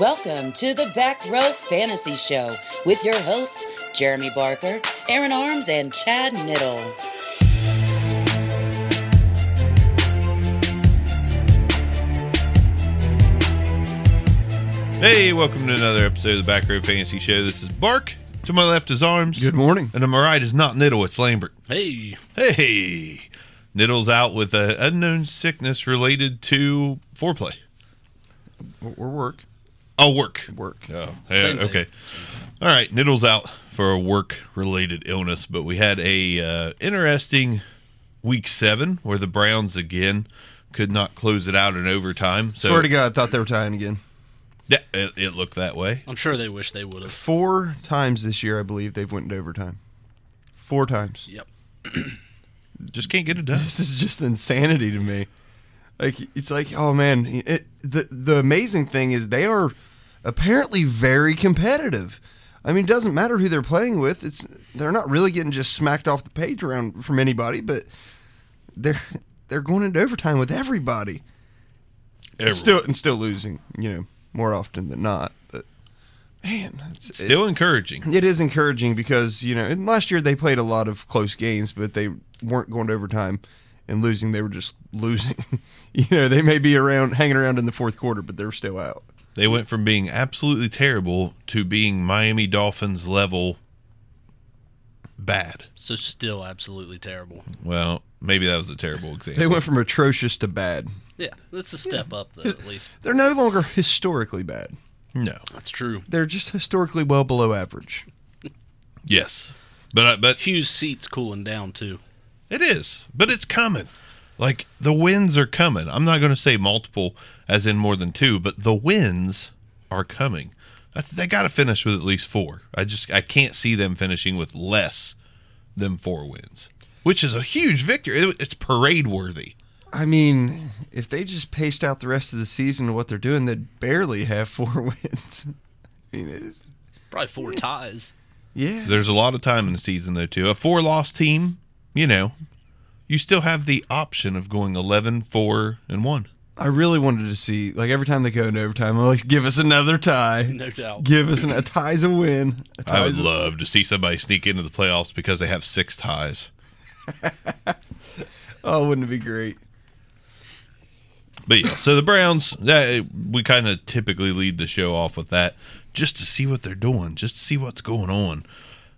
Welcome to the Back Row Fantasy Show with your hosts, Jeremy Barker, Aaron Arms, and Chad Niddle. Hey, welcome to another episode of the Back Row Fantasy Show. This is Bark. To my left is Arms. Good morning. And to my right is not Niddle, it's Lambert. Hey, Hey! Niddle's out with an unknown sickness related to foreplay. Or work. Oh, work. Work. Oh, yeah, Same thing. okay. All right, Niddle's out for a work-related illness, but we had a uh, interesting week seven where the Browns again could not close it out in overtime. So Swear to God, I thought they were tying again. yeah, it, it looked that way. I'm sure they wish they would have. Four times this year, I believe they've went into overtime. Four times. Yep. Just can't get it done. This is just insanity to me. Like it's like, oh man, it, the the amazing thing is they are apparently very competitive. I mean, it doesn't matter who they're playing with. It's they're not really getting just smacked off the page around from anybody, but they're they're going into overtime with everybody. Everyone. Still and still losing, you know, more often than not. But man, it's, Still encouraging. It is encouraging because you know, and last year they played a lot of close games, but they weren't going to overtime and losing. They were just losing. you know, they may be around, hanging around in the fourth quarter, but they're still out. They went from being absolutely terrible to being Miami Dolphins level bad. So still absolutely terrible. Well, maybe that was a terrible example. They went from atrocious to bad. Yeah, that's a step up though. At least They're no longer historically bad. no. that's true. They're just historically well below average. Yes. But I, but Hughes' seat's cooling down too. it is. But it's coming. Like the wins are coming. I'm not going to say multiple as in more than 2, but the wins are coming. I th- They got to finish with at least 4. I just I can't see them finishing with less than 4 wins, which is a huge victory. It- It's parade worthy. I mean, if they just paced out the rest of the season of what they're doing, they'd barely have four wins. I mean, it's, Probably four ties. yeah. There's a lot of time in the season though too. A four loss team, you know, you still have the option of going 11, 4 and 1. I really wanted to see, like, every time they go into overtime, I'm like, give us another tie. No doubt. Give us an, a tie's a win. I would a- love to see somebody sneak into the playoffs because they have six ties. Oh, wouldn't it be great? But yeah, so the Browns, that we kind of typically lead the show off with that just to see what they're doing, just to see what's going on.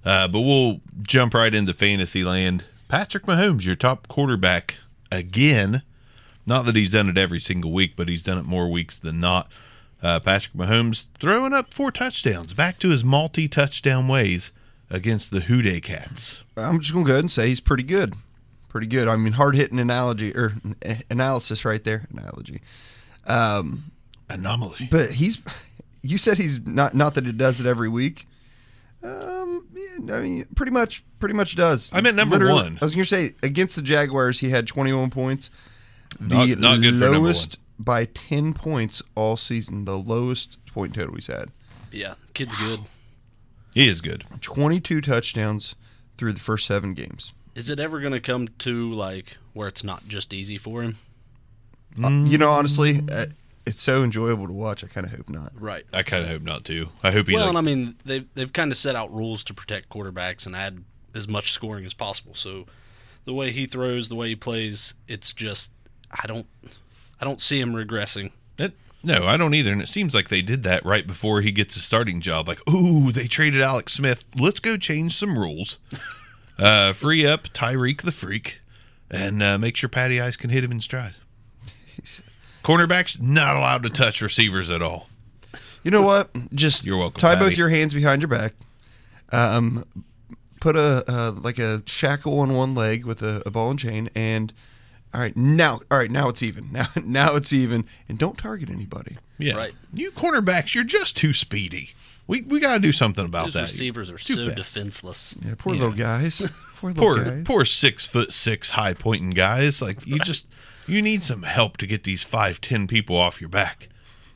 Uh, but we'll jump right into fantasy land. Patrick Mahomes, your top quarterback again. Not that he's done it every single week, but he's done it more weeks than not. Uh, Patrick Mahomes throwing up four touchdowns, back to his multi touchdown ways against the Houday Cats. I'm just gonna go ahead and say he's pretty good, pretty good. I mean, hard hitting analogy or analysis right there, analogy. Um, Anomaly. but he's, you said he's not not that it does it every week. Um, yeah, I mean, pretty much, pretty much does. I meant number Literally- one. I was gonna say against the Jaguars, he had 21 points. The Not- not good for number lowest by 10 points all season. The lowest point total he's had. Yeah, kid's good. He is good. 22 touchdowns through the first seven games. Is it ever going to come to like where it's not just easy for him? Uh, you know, honestly, uh, it's so enjoyable to watch. I kind of hope not. Right. I kind of hope not too. I hope he Well, like, and I mean they've they've kind of set out rules to protect quarterbacks and add as much scoring as possible. So the way he throws, the way he plays, it's just I don't I don't see him regressing. It, no, I don't either. And it seems like they did that right before he gets a starting job. Like, ooh, they traded Alex Smith. Let's go change some rules. uh, free up Tyreek the Freak and uh, make sure Patty Ice can hit him in stride. Cornerbacks not allowed to touch receivers at all. You know what? Just You're welcome, Tie both your hands behind your back. Um, put a uh, like a shackle on one leg with a, a ball and chain, and all right, now, all right, now it's even. Now, now it's even, and don't target anybody. Yeah. Right. You cornerbacks, you're just too speedy. We we got to do something about Those that. receivers are Too so fast. defenseless. Yeah, poor Yeah. little guys. poor little Poor guys. poor six foot six high pointing guys. Like you just you need some help to get these five ten people off your back.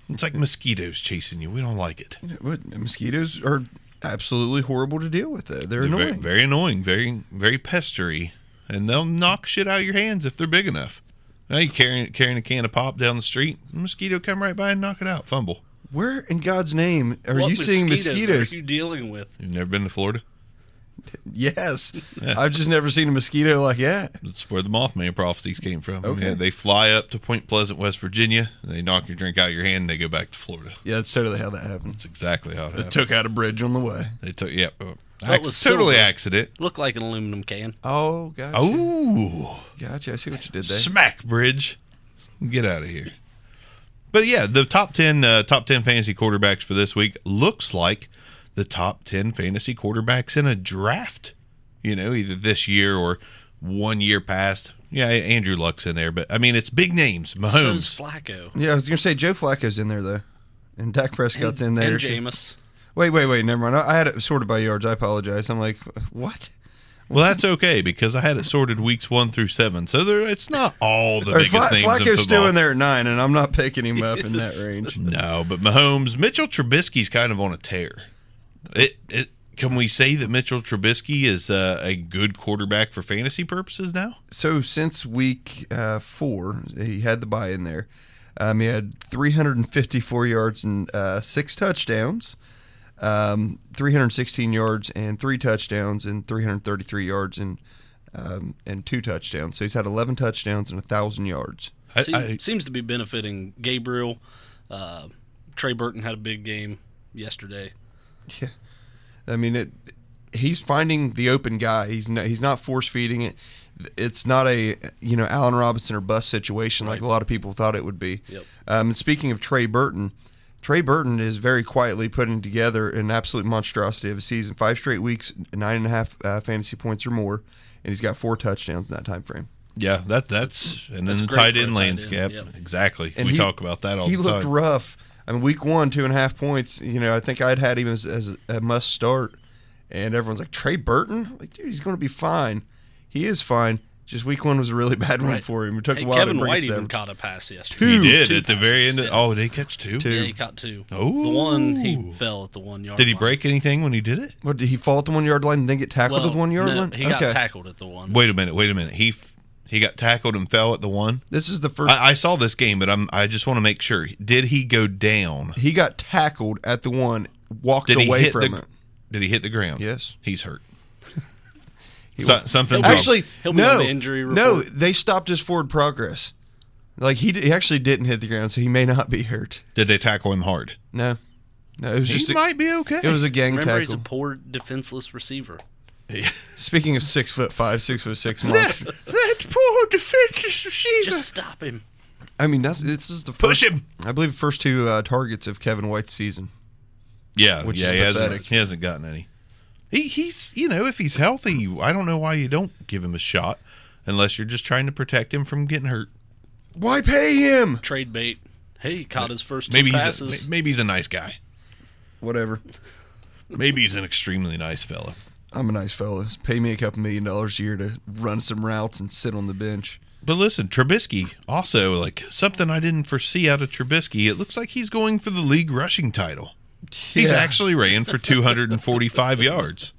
It's like mosquitoes chasing you. We don't like it. What, mosquitoes are absolutely horrible to deal with. Though. They're, They're very, annoying. very annoying, very very pestery, and they'll knock shit out of your hands if they're big enough. Now you carrying carrying a can of pop down the street, a mosquito come right by and knock it out. Fumble. Where in God's name are What you seeing mosquitoes? Are you dealing with? You've never been to Florida? Yes, Yeah. I've just never seen a mosquito like that. That's where the Mothman prophecies came from. Okay. Yeah, they fly up to Point Pleasant, West Virginia, and they knock your drink out of your hand, and they go back to Florida. Yeah, that's totally how that happened. That's exactly how it happened. Took out a bridge on the way. They took, yeah, uh, That was totally silver. accident. Looked like an aluminum can. Oh, gotcha. Oh, gotcha. I see what you did there. smack bridge. Get out of here. But yeah, the top ten uh, top ten fantasy quarterbacks for this week looks like the top ten fantasy quarterbacks in a draft. You know, either this year or one year past. Yeah, Andrew Luck's in there, but I mean, it's big names. So's Mahomes, Flacco. Yeah, I was gonna say Joe Flacco's in there though, and Dak Prescott's in there. And too. Jameis. Wait, wait, wait. Never mind. I I had it sorted by yards. I apologize. I'm like, what? Well, that's okay because I had it sorted weeks one through seven, so there it's not all the Or biggest Fla- names in Flacco's football. still in there at nine, and I'm not picking him up in that range. No, but Mahomes, Mitchell Trubisky's kind of on a tear. It, it can we say that Mitchell Trubisky is uh, a good quarterback for fantasy purposes now? So since week uh, four, he had the bye in there. Um, he had 354 yards and uh, six touchdowns, um, 316 yards and three touchdowns, and 333 yards and um, and two touchdowns. So he's had 11 touchdowns and a thousand yards. I, Seem- I, seems to be benefiting Gabriel. Uh, Trey Burton had a big game yesterday. Yeah, I mean it. He's finding the open guy. He's not, he's not force feeding it. It's not a you know Allen Robinson or bust situation like a lot of people thought it would be. Yep. Um, and speaking of Trey Burton, Trey Burton is very quietly putting together an absolute monstrosity of a season. Five straight weeks, nine and a half uh, fantasy points or more, and he's got four touchdowns in that time frame. yeah, that that's and That's in the tight end tight landscape, end, yep. exactly. And we he- talk about that all he the looked rough. I mean, week one, two and a half points. You know, I think I'd had him as, as a must start, and everyone's like Trey Burton. Like, dude, he's going to be fine. He is fine. Just week one was a really bad one for him. It took Hey, a while Kevin to bring White it to even average. caught a pass yesterday. he did two at the very end. Of, yeah. Oh, did he catch two? Two. Yeah, he caught two. Oh. The one he fell at the one yard. Line. Did he line. break anything when he did it? What did he fall at the one yard line and then get tackled Well, at the one yard no, line? He got tackled at the one. Wait a minute. Wait a minute. He f- he got tackled and fell at the one. This is the first. I, I saw this game, but I'm I just want to make sure. Did he go down? he got tackled at the one, walked Did he away hit from the? it. Did he hit the ground? Yes. He's hurt. He So, wa- something Actually, He'll be no, on the injury no, they stopped his forward progress. Like he, d- he actually didn't hit the ground, so he may not be hurt. Did they tackle him hard? No, no, it was He just a, might be okay. it was a gang Remember, he's a tackle. poor defenseless receiver. Speaking of six foot five, six foot six monster, that poor defenseless receiver. Just stop him. I mean that's this is the Push first, him. I believe the first two uh, targets of Kevin White's season. Yeah, Which yeah, is he hasn't, pathetic. he hasn't gotten any. He, he's, you know, if he's healthy, I don't know why you don't give him a shot, unless you're just trying to protect him from getting hurt. Why pay him? Trade bait. Hey, he caught his first two Maybe he's, a, maybe he's a nice guy. Whatever. Maybe he's an extremely nice fella. I'm a nice fella. Pay me a couple million dollars a year to run some routes and sit on the bench. But listen, Trubisky also like something I didn't foresee out of Trubisky. It looks like he's going for the league rushing title. He's actually ran for 245 yards.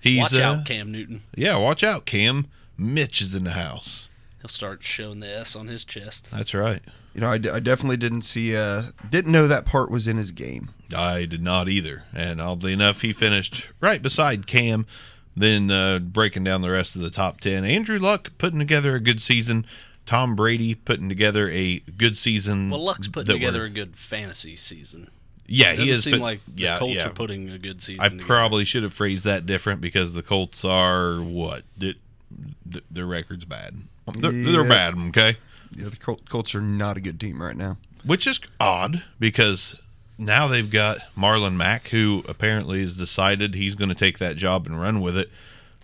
He's Watch uh, out, Cam Newton. Yeah, watch out, Cam. Mitch is in the house. He'll start showing the S on his chest. That's right. You know, I, d- I definitely didn't see, uh, didn't know that part was in his game. I did not either. And oddly enough, he finished right beside Cam. Then uh, breaking down the rest of the top 10. Andrew Luck putting together a good season. Tom Brady putting together a good season. Well, Luck's putting together were- a good fantasy season. Yeah, Doesn't he is. seem but- like the yeah, Colts yeah. are putting a good season. I together. probably should have phrased that different because the Colts are what? Th- th- their record's bad. They're, they're bad, okay? The Col- Colts are not a good team right now. Which is odd because now they've got Marlon Mack, who apparently has decided he's going to take that job and run with it.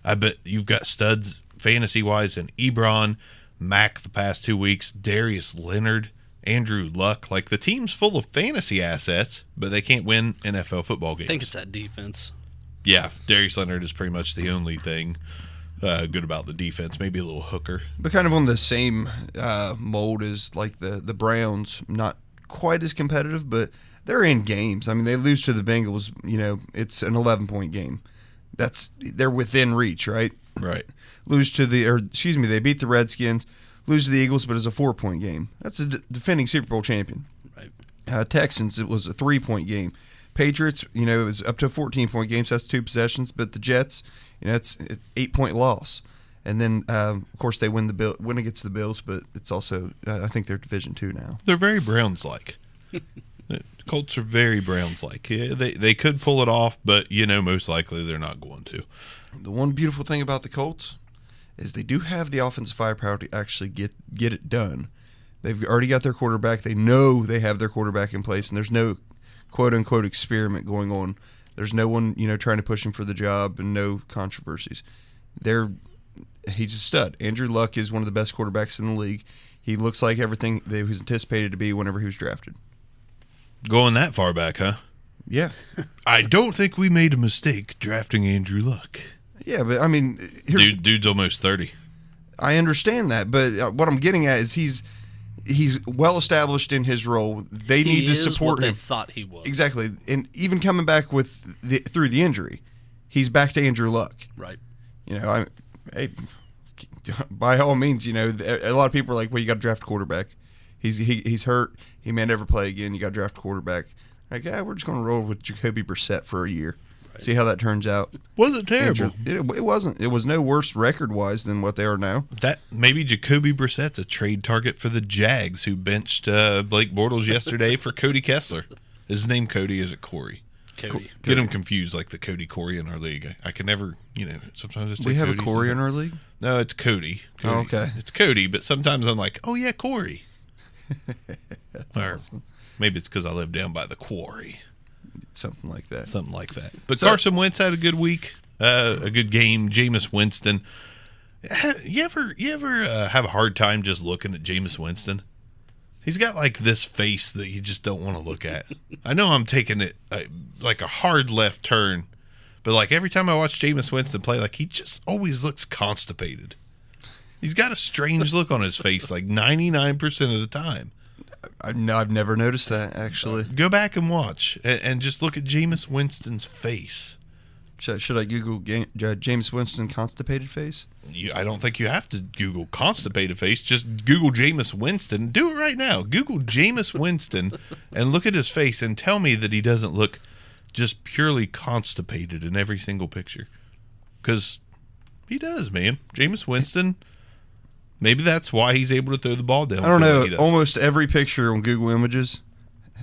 I bet you've got studs fantasy wise in Ebron, Mack the past two weeks, Darius Leonard, Andrew Luck. Like the team's full of fantasy assets, but they can't win NFL football games. I think it's that defense. yeah, Darius Leonard is pretty much the only thing uh, good about the defense. Maybe a little hooker. but kind of on the same uh, mold as like the the Browns. Not quite as competitive, but they're in games. I mean, they lose to the Bengals. You know, it's an 11 point game. That's they're within reach, right? Right. Lose to the or excuse me, they beat the Redskins. Lose to the Eagles, but it's a four point game. That's a d- defending Super Bowl champion. Right. Uh, Texans, it was a three point game. Patriots, you know, it was up to a 14 point game, so that's two possessions. But the Jets, you know, it's an eight point loss. And then, um, of course, they win the bill, win against the Bills, but it's also, uh, I think they're Division two now. They're very Browns like. the Colts are very Browns like. Yeah, they they could pull it off, but you know most likely they're not going to. The one beautiful thing about the Colts is they do have the offensive firepower to actually get get it done. They've already got their quarterback. They know they have their quarterback in place, and there's no quote unquote experiment going on. There's no one you know trying to push him for the job, and no controversies. They're he's a stud. Andrew Luck is one of the best quarterbacks in the league. He looks like everything that he was anticipated to be whenever he was drafted. Going that far back, huh? Yeah, I don't think we made a mistake drafting Andrew Luck. yeah, but I mean, here's, Dude, dude's almost thirty. I understand that, but uh, what I'm getting at is he's he's well established in his role. They He need to support him thought he was. exactly, and even coming back with the, through the injury, he's back to Andrew Luck. Right. You know, I hey, by all means, you know, a lot of people are like, well, you got to draft a quarterback. He's he, he's hurt. He may never play again. You got to draft a quarterback. Like, yeah, we're just going to roll with Jacoby Brissett for a year. See how that turns out. Wasn't terrible. Andrew- it, it wasn't. It was no worse record wise than what they are now. That maybe Jacoby Brissett's a trade target for the Jags, who benched uh, Blake Bortles yesterday for Cody Kessler. Is his name Cody? Is it Corey? Cody. Get him confused, like the Cody Corey in our league. I, I can never, you know. Sometimes it's We have a Corey in our league. No, it's Cody. Cody. Oh, okay. It's Cody, but sometimes I'm like, oh yeah, Corey. or maybe it's because I live down by the quarry, Something like that. something like that. But So- Carson Wentz had a good week, uh, a good game. Jameis Winston. You ever, you ever uh, have a hard time just looking at Jameis Winston? He's got like this face that you just don't want to look at. I know I'm taking it uh, like a hard left turn, but like every time I watch Jameis Winston play, like he just always looks constipated. He's got a strange look on his face, like 99% of the time. I've, n- I've never noticed that actually. Go back and watch and, and just look at Jameis Winston's face. Should, should I Google Ga- uh, James Winston constipated face? You, I don't think you have to Google constipated face. Just Google Jameis Winston. Do it right now. Google Jameis Winston and look at his face and tell me that he doesn't look just purely constipated in every single picture. Because he does, man. Jameis Winston. Maybe that's why he's able to throw the ball down. I don't know. Almost every picture on Google Images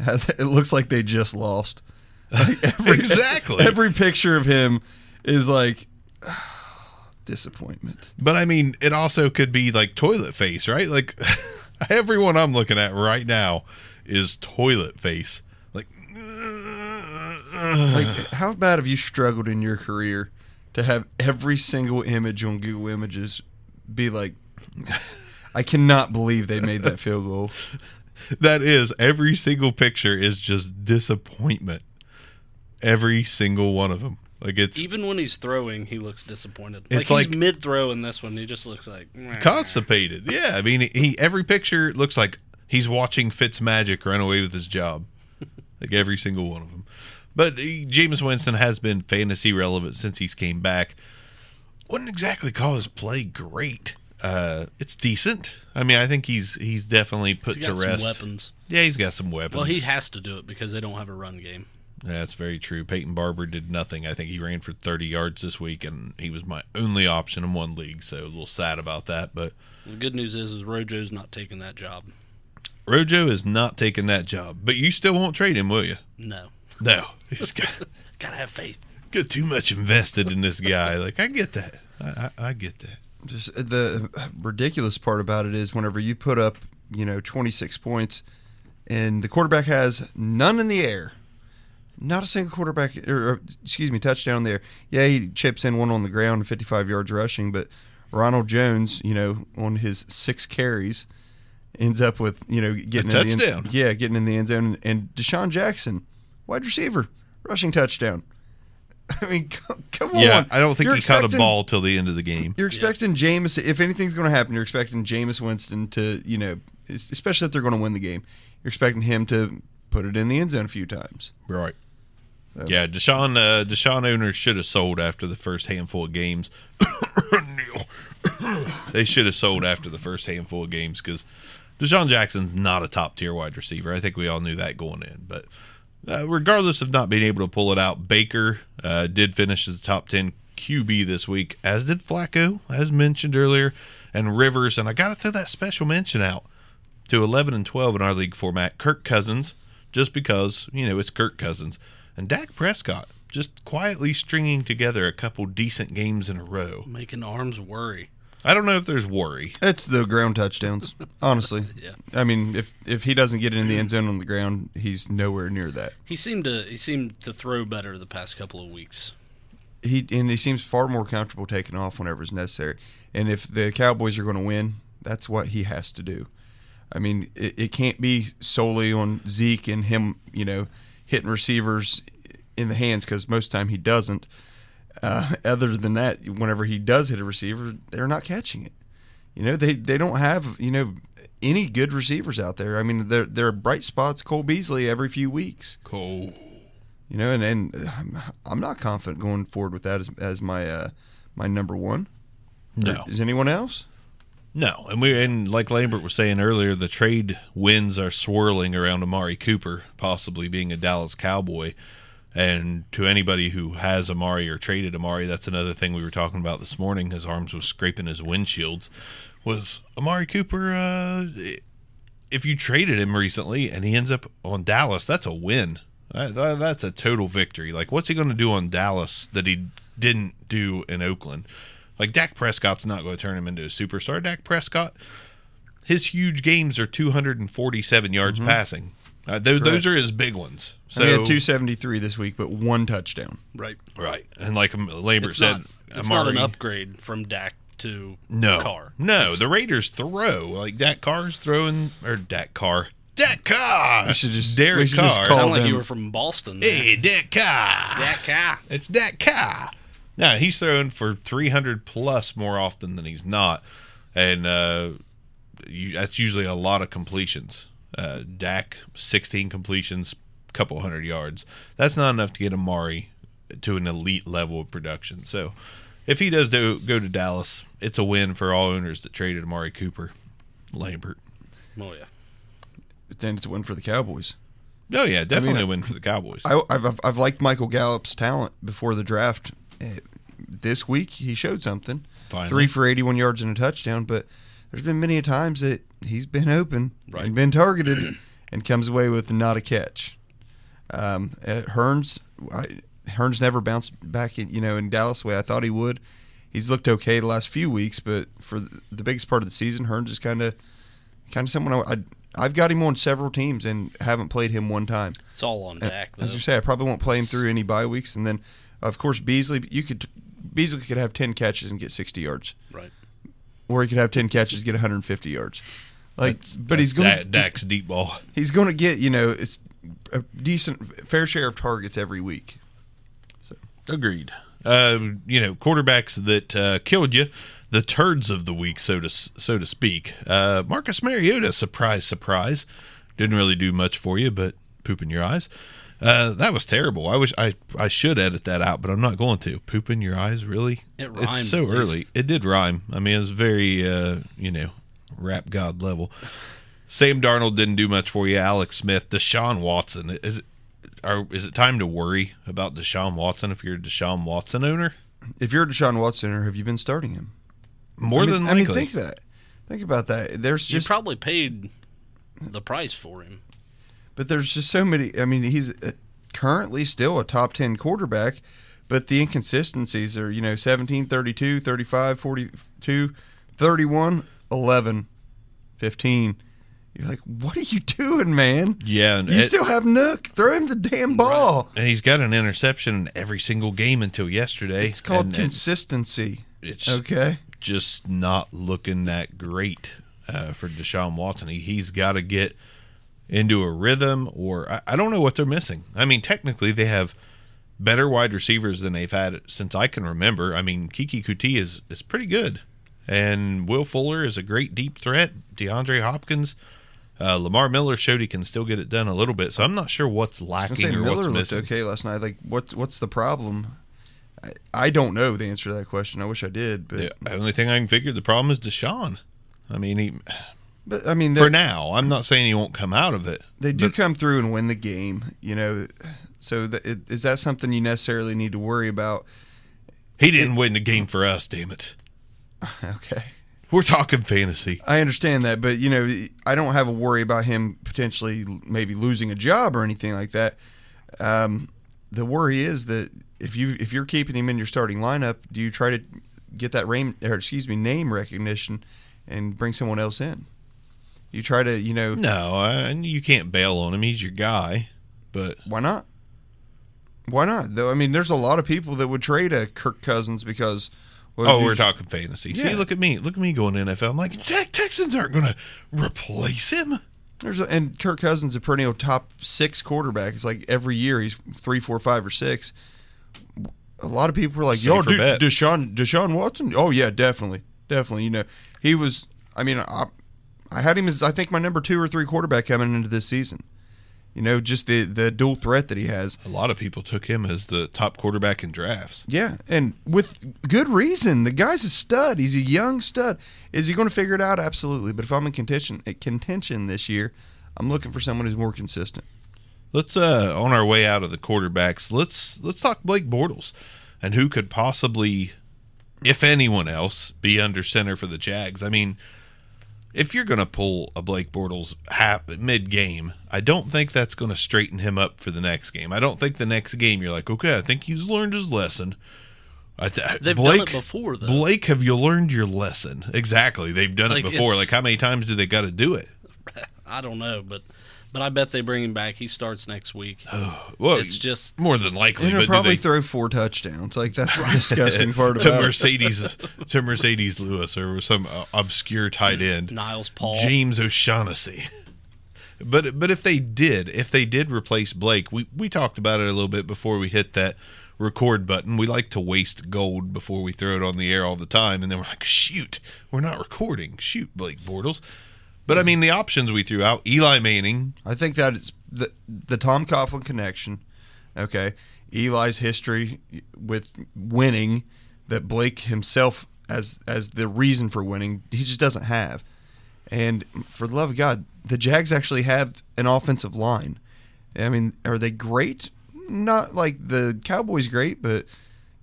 has it looks like they just lost. Like, every- Exactly. Every picture of him is like disappointment. But I mean, it also could be like toilet face, right? Like everyone I'm looking at right now is toilet face. Like, Like, how bad have you struggled in your career to have every single image on Google Images be like, I cannot believe they made that field goal. that is every single picture is just disappointment. Every single one of them. Like it's Even when he's throwing, he looks disappointed. It's like, like- he's mid throw in this one. He just looks like "Meh." constipated. Yeah, I mean, he every picture looks like he's watching Fitz Magic run away with his job. like every single one of them. But he, Jameis Winston has been fantasy relevant since he's came back. Wouldn't exactly call his play great. Uh, it's decent. I mean, I think he's he's definitely put He's to rest. weapons. Yeah, he's got some weapons. Well, he has to do it because they don't have a run game. That's very true. Peyton Barber did nothing. I think he ran for 30 yards this week, and he was my only option in one league. So a little sad about that. But The good news is, is Rojo's not taking that job. Rojo is not taking that job. But you still won't trade him, will you? No, No, he's got, gotta have faith. got too much invested in this guy. Like I get that. I, I, I get that. Just uh, the ridiculous part about it is whenever you put up, you know, 26 points and the quarterback has none in the air, Not a single quarterback, or, excuse me, touchdown there. Yeah, he chips in one on the ground, 55 yards rushing, but Ronald Jones, you know, on his six carries, ends up with you know getting A in the end, touchdown. yeah, getting in the end zone, and DeSean Jackson, wide receiver, rushing touchdown. I mean, come, come Yeah, on. I don't think You're he caught a ball till the end of the game. You're expecting Jameis. If anything's going to happen, you're expecting Jameis Winston to, you know, especially if they're going to win the game. You're expecting him to put it in the end zone a few times. Right. Yeah, DeSean uh, DeSean owners should have sold after the first handful of games. They should have sold after the first handful of games because DeSean Jackson's not a top tier wide receiver. I think we all knew that going in. But uh, regardless of not being able to pull it out, Baker uh, did finish as the top 10 QB this week, as did Flacco, as mentioned earlier, and Rivers. And I got to throw that special mention out to 11 and 12 in our league format. Kirk Cousins, just because, you know, it's Kirk Cousins. And Dak Prescott, just quietly stringing together a couple decent games in a row. Making arms worry. I don't know if there's worry. It's the ground touchdowns, honestly. Yeah. I mean, if if he doesn't get it in the end zone on the ground, he's nowhere near that. He seemed to he seemed to throw better the past couple of weeks. He and he seems far more comfortable taking off whenever it's necessary. And if the Cowboys are going to win, that's what he has to do. I mean, it, it can't be solely on Zeke and him, you know, hitting receivers in the hands because most of the time he doesn't. Uh, other than that, whenever he does hit a receiver, they're not catching it. You know, they they don't have you know any good receivers out there. I mean, there there are bright spots. Cole Beasley every few weeks. Cole. You know, and and I'm, not confident going forward with that as as my uh, my number one. No. Is anyone else? No. And we and like Lambert was saying earlier, the trade winds are swirling around Amari Cooper, possibly being a Dallas Cowboy. And to anybody who has Amari or traded Amari, that's another thing we were talking about this morning. His arms was scraping his windshields. Was Amari Cooper? Uh, if you traded him recently and he ends up on Dallas, that's a win. That, that- that's a total victory. Like, what's he going to do on Dallas that he didn't do in Oakland? Like, Dak Prescott's not going to turn him into a superstar. Dak Prescott, his huge games are 247 yards passing. Uh, those, those are his big ones. So I mean, he had 273 this week, but one touchdown. Right. right, and like um, Lambert It's said, not it's not an upgrade from Dak to No, Carr. no. It's- the Raiders throw like Dak Carr's throwing or Dak Carr, Dak Carr. We should just- we Derek should just Carr. call sound like you were from Boston. there. Hey, Dak Carr. Dak Carr. It's Dak Carr. Now he's throwing for 300 plus more often than he's not, and uh, you, that's usually a lot of completions. Uh, Dak 16 completions, couple hundred yards. That's not enough to get Amari to an elite level of production. So if he does do, go to Dallas, it's a win for all owners that traded Amari Cooper, Lambert. Oh yeah. But then it's a win for the Cowboys. Oh yeah, definitely a win for the Cowboys. I, I've, I've I've liked Michael Gallup's talent before the draft. Eh, This week he showed something. Finally. Three for 81 yards and a touchdown, but there's been many times that he's been open Right. and been targeted and comes away with not a catch. Um, uh, Hurns, I, Hurns never bounced back in, you know, in Dallas the way I thought he would. He's looked okay the last few weeks, but for the, biggest part of the season, Hurns is kind of, kind of someone I, I, I've got him on several teams and haven't played him one time. It's all on Dak. As you say, I probably won't play him through any bye weeks, and then of course Beasley. You could Beasley could have ten catches and get sixty yards, Right. Or he could have ten catches get one hundred and fifty yards. Like, but he's That's going Dak, Dak's deep ball. he's going to get you know it's a decent fair share of targets every week. So Agreed. Uh, you know, quarterbacks that uh, killed you, the turds of the week, so to so to speak. Uh, Marcus Mariota, surprise, surprise, didn't really do much for you, but poop in your eyes. Uh, that was terrible. I wish I I should edit that out, but I'm not going to. Poop in your eyes, really? It it's so early. It did rhyme. I mean, it was very uh, you know, rap god level. Sam Darnold didn't do much for you. Alex Smith, Deshaun Watson. Is it, are, is it time to worry about Deshaun Watson if you're a Deshaun Watson owner? If you're a Deshaun Watson, or have you been starting him? More I mean, than I likely. mean, think that. Think about that. There's You probably paid the price for him. But there's just so many. I mean, he's uh, currently still a top 10 quarterback, but the inconsistencies are, you know, 17, 32, 35, 42, 31, 11, 15. You're like, what are you doing, man? Yeah, You it- still have Nuk. Throw him the damn ball. and he's got an interception in every single game until yesterday. It's called and, and consistency. it's Okay. just not looking that great uh, for Deshaun Watson. He, he's got to get into a rhythm, or I, I don't know what they're missing. I mean, technically, they have better wide receivers than they've had since I can remember. I mean, Keke Coutee is is pretty good, and Will Fuller is a great deep threat. DeAndre Hopkins. Uh, Lamar Miller showed he can still get it done a little bit, so I'm not sure what's lacking was gonna say or Miller what's looked missing. okay last night. Like, what's what's the problem? I, I don't know the answer to that question. I wish I did, but The only thing I can figure the problem is Deshaun. I mean, he but I mean, for now. I'm not saying he won't come out of it. they do but- come through and win the game. You know, so th- it, is that something you necessarily need to worry about? He didn't win the game for us, damn it. Okay. We're talking fantasy. I understand that, but you know, I don't have a worry about him potentially maybe losing a job or anything like that. Um, the worry is that if you if you're keeping him in your starting lineup, do you try to get that name or excuse me name recognition and bring someone else in? You try to you know No, I, you can't bail on him. He's your guy. But why not? Why not? Though I mean, there's a lot of people that would trade a Kirk Cousins because well, oh, we're talking fantasy. Yeah. See, look at me. Look at me going to NFL. I'm like, Jack Texans aren't going to replace him. There's a, and Kirk Cousins a perennial top six quarterback. It's like every year he's three, four, five, or six. A lot of people were like, "Yo, dude. Deshaun, Deshaun Watson." Oh yeah, definitely, definitely. You know, he was. I mean, I, I had him as I think my number two or three quarterback coming into this season. You know, just the the dual threat that he has. A lot of people took him as the top quarterback in drafts. Yeah, and with good reason. The guy's a stud. He's a young stud. Is he going to figure it out? Absolutely. But if I'm in contention, contention this year, I'm looking for someone who's more consistent. Let's uh on our way out of the quarterbacks, let's let's talk Blake Bortles and who could possibly if anyone else be under center for the Jags. I mean, if you're going to pull a Blake Bortles half mid game, I don't think that's going to straighten him up for the next game. I don't think the next game you're like, "Okay, I think he's learned his lesson." I th- They've done Blake, it before, though. Blake, have you learned your lesson? Exactly. They've done Like, it before. Like how many times do they got to do it? I don't know, but but I bet they bring him back. He starts next week. Well, It's just- more than likely. And he'll do probably they- throw four touchdowns. Like that's the disgusting part to about it. Marcedes to Marcedes Lewis or some uh, obscure tight end Niles Paul. James O'Shaughnessy. But but if they did, if they did replace Blake, we we talked about it a little bit before we hit that record button. We like to waste gold before we throw it on the air all the time, and then we're like, shoot, we're not recording. Shoot, Blake Bortles. But I mean, the options we threw out: Eli Manning, I think that it's the the Tom Coughlin connection. Okay, Eli's history with winning that Blake himself as as the reason for winning he just doesn't have. And for the love of God, the Jags actually have an offensive line. I mean, are they great? Not like the Cowboys great, but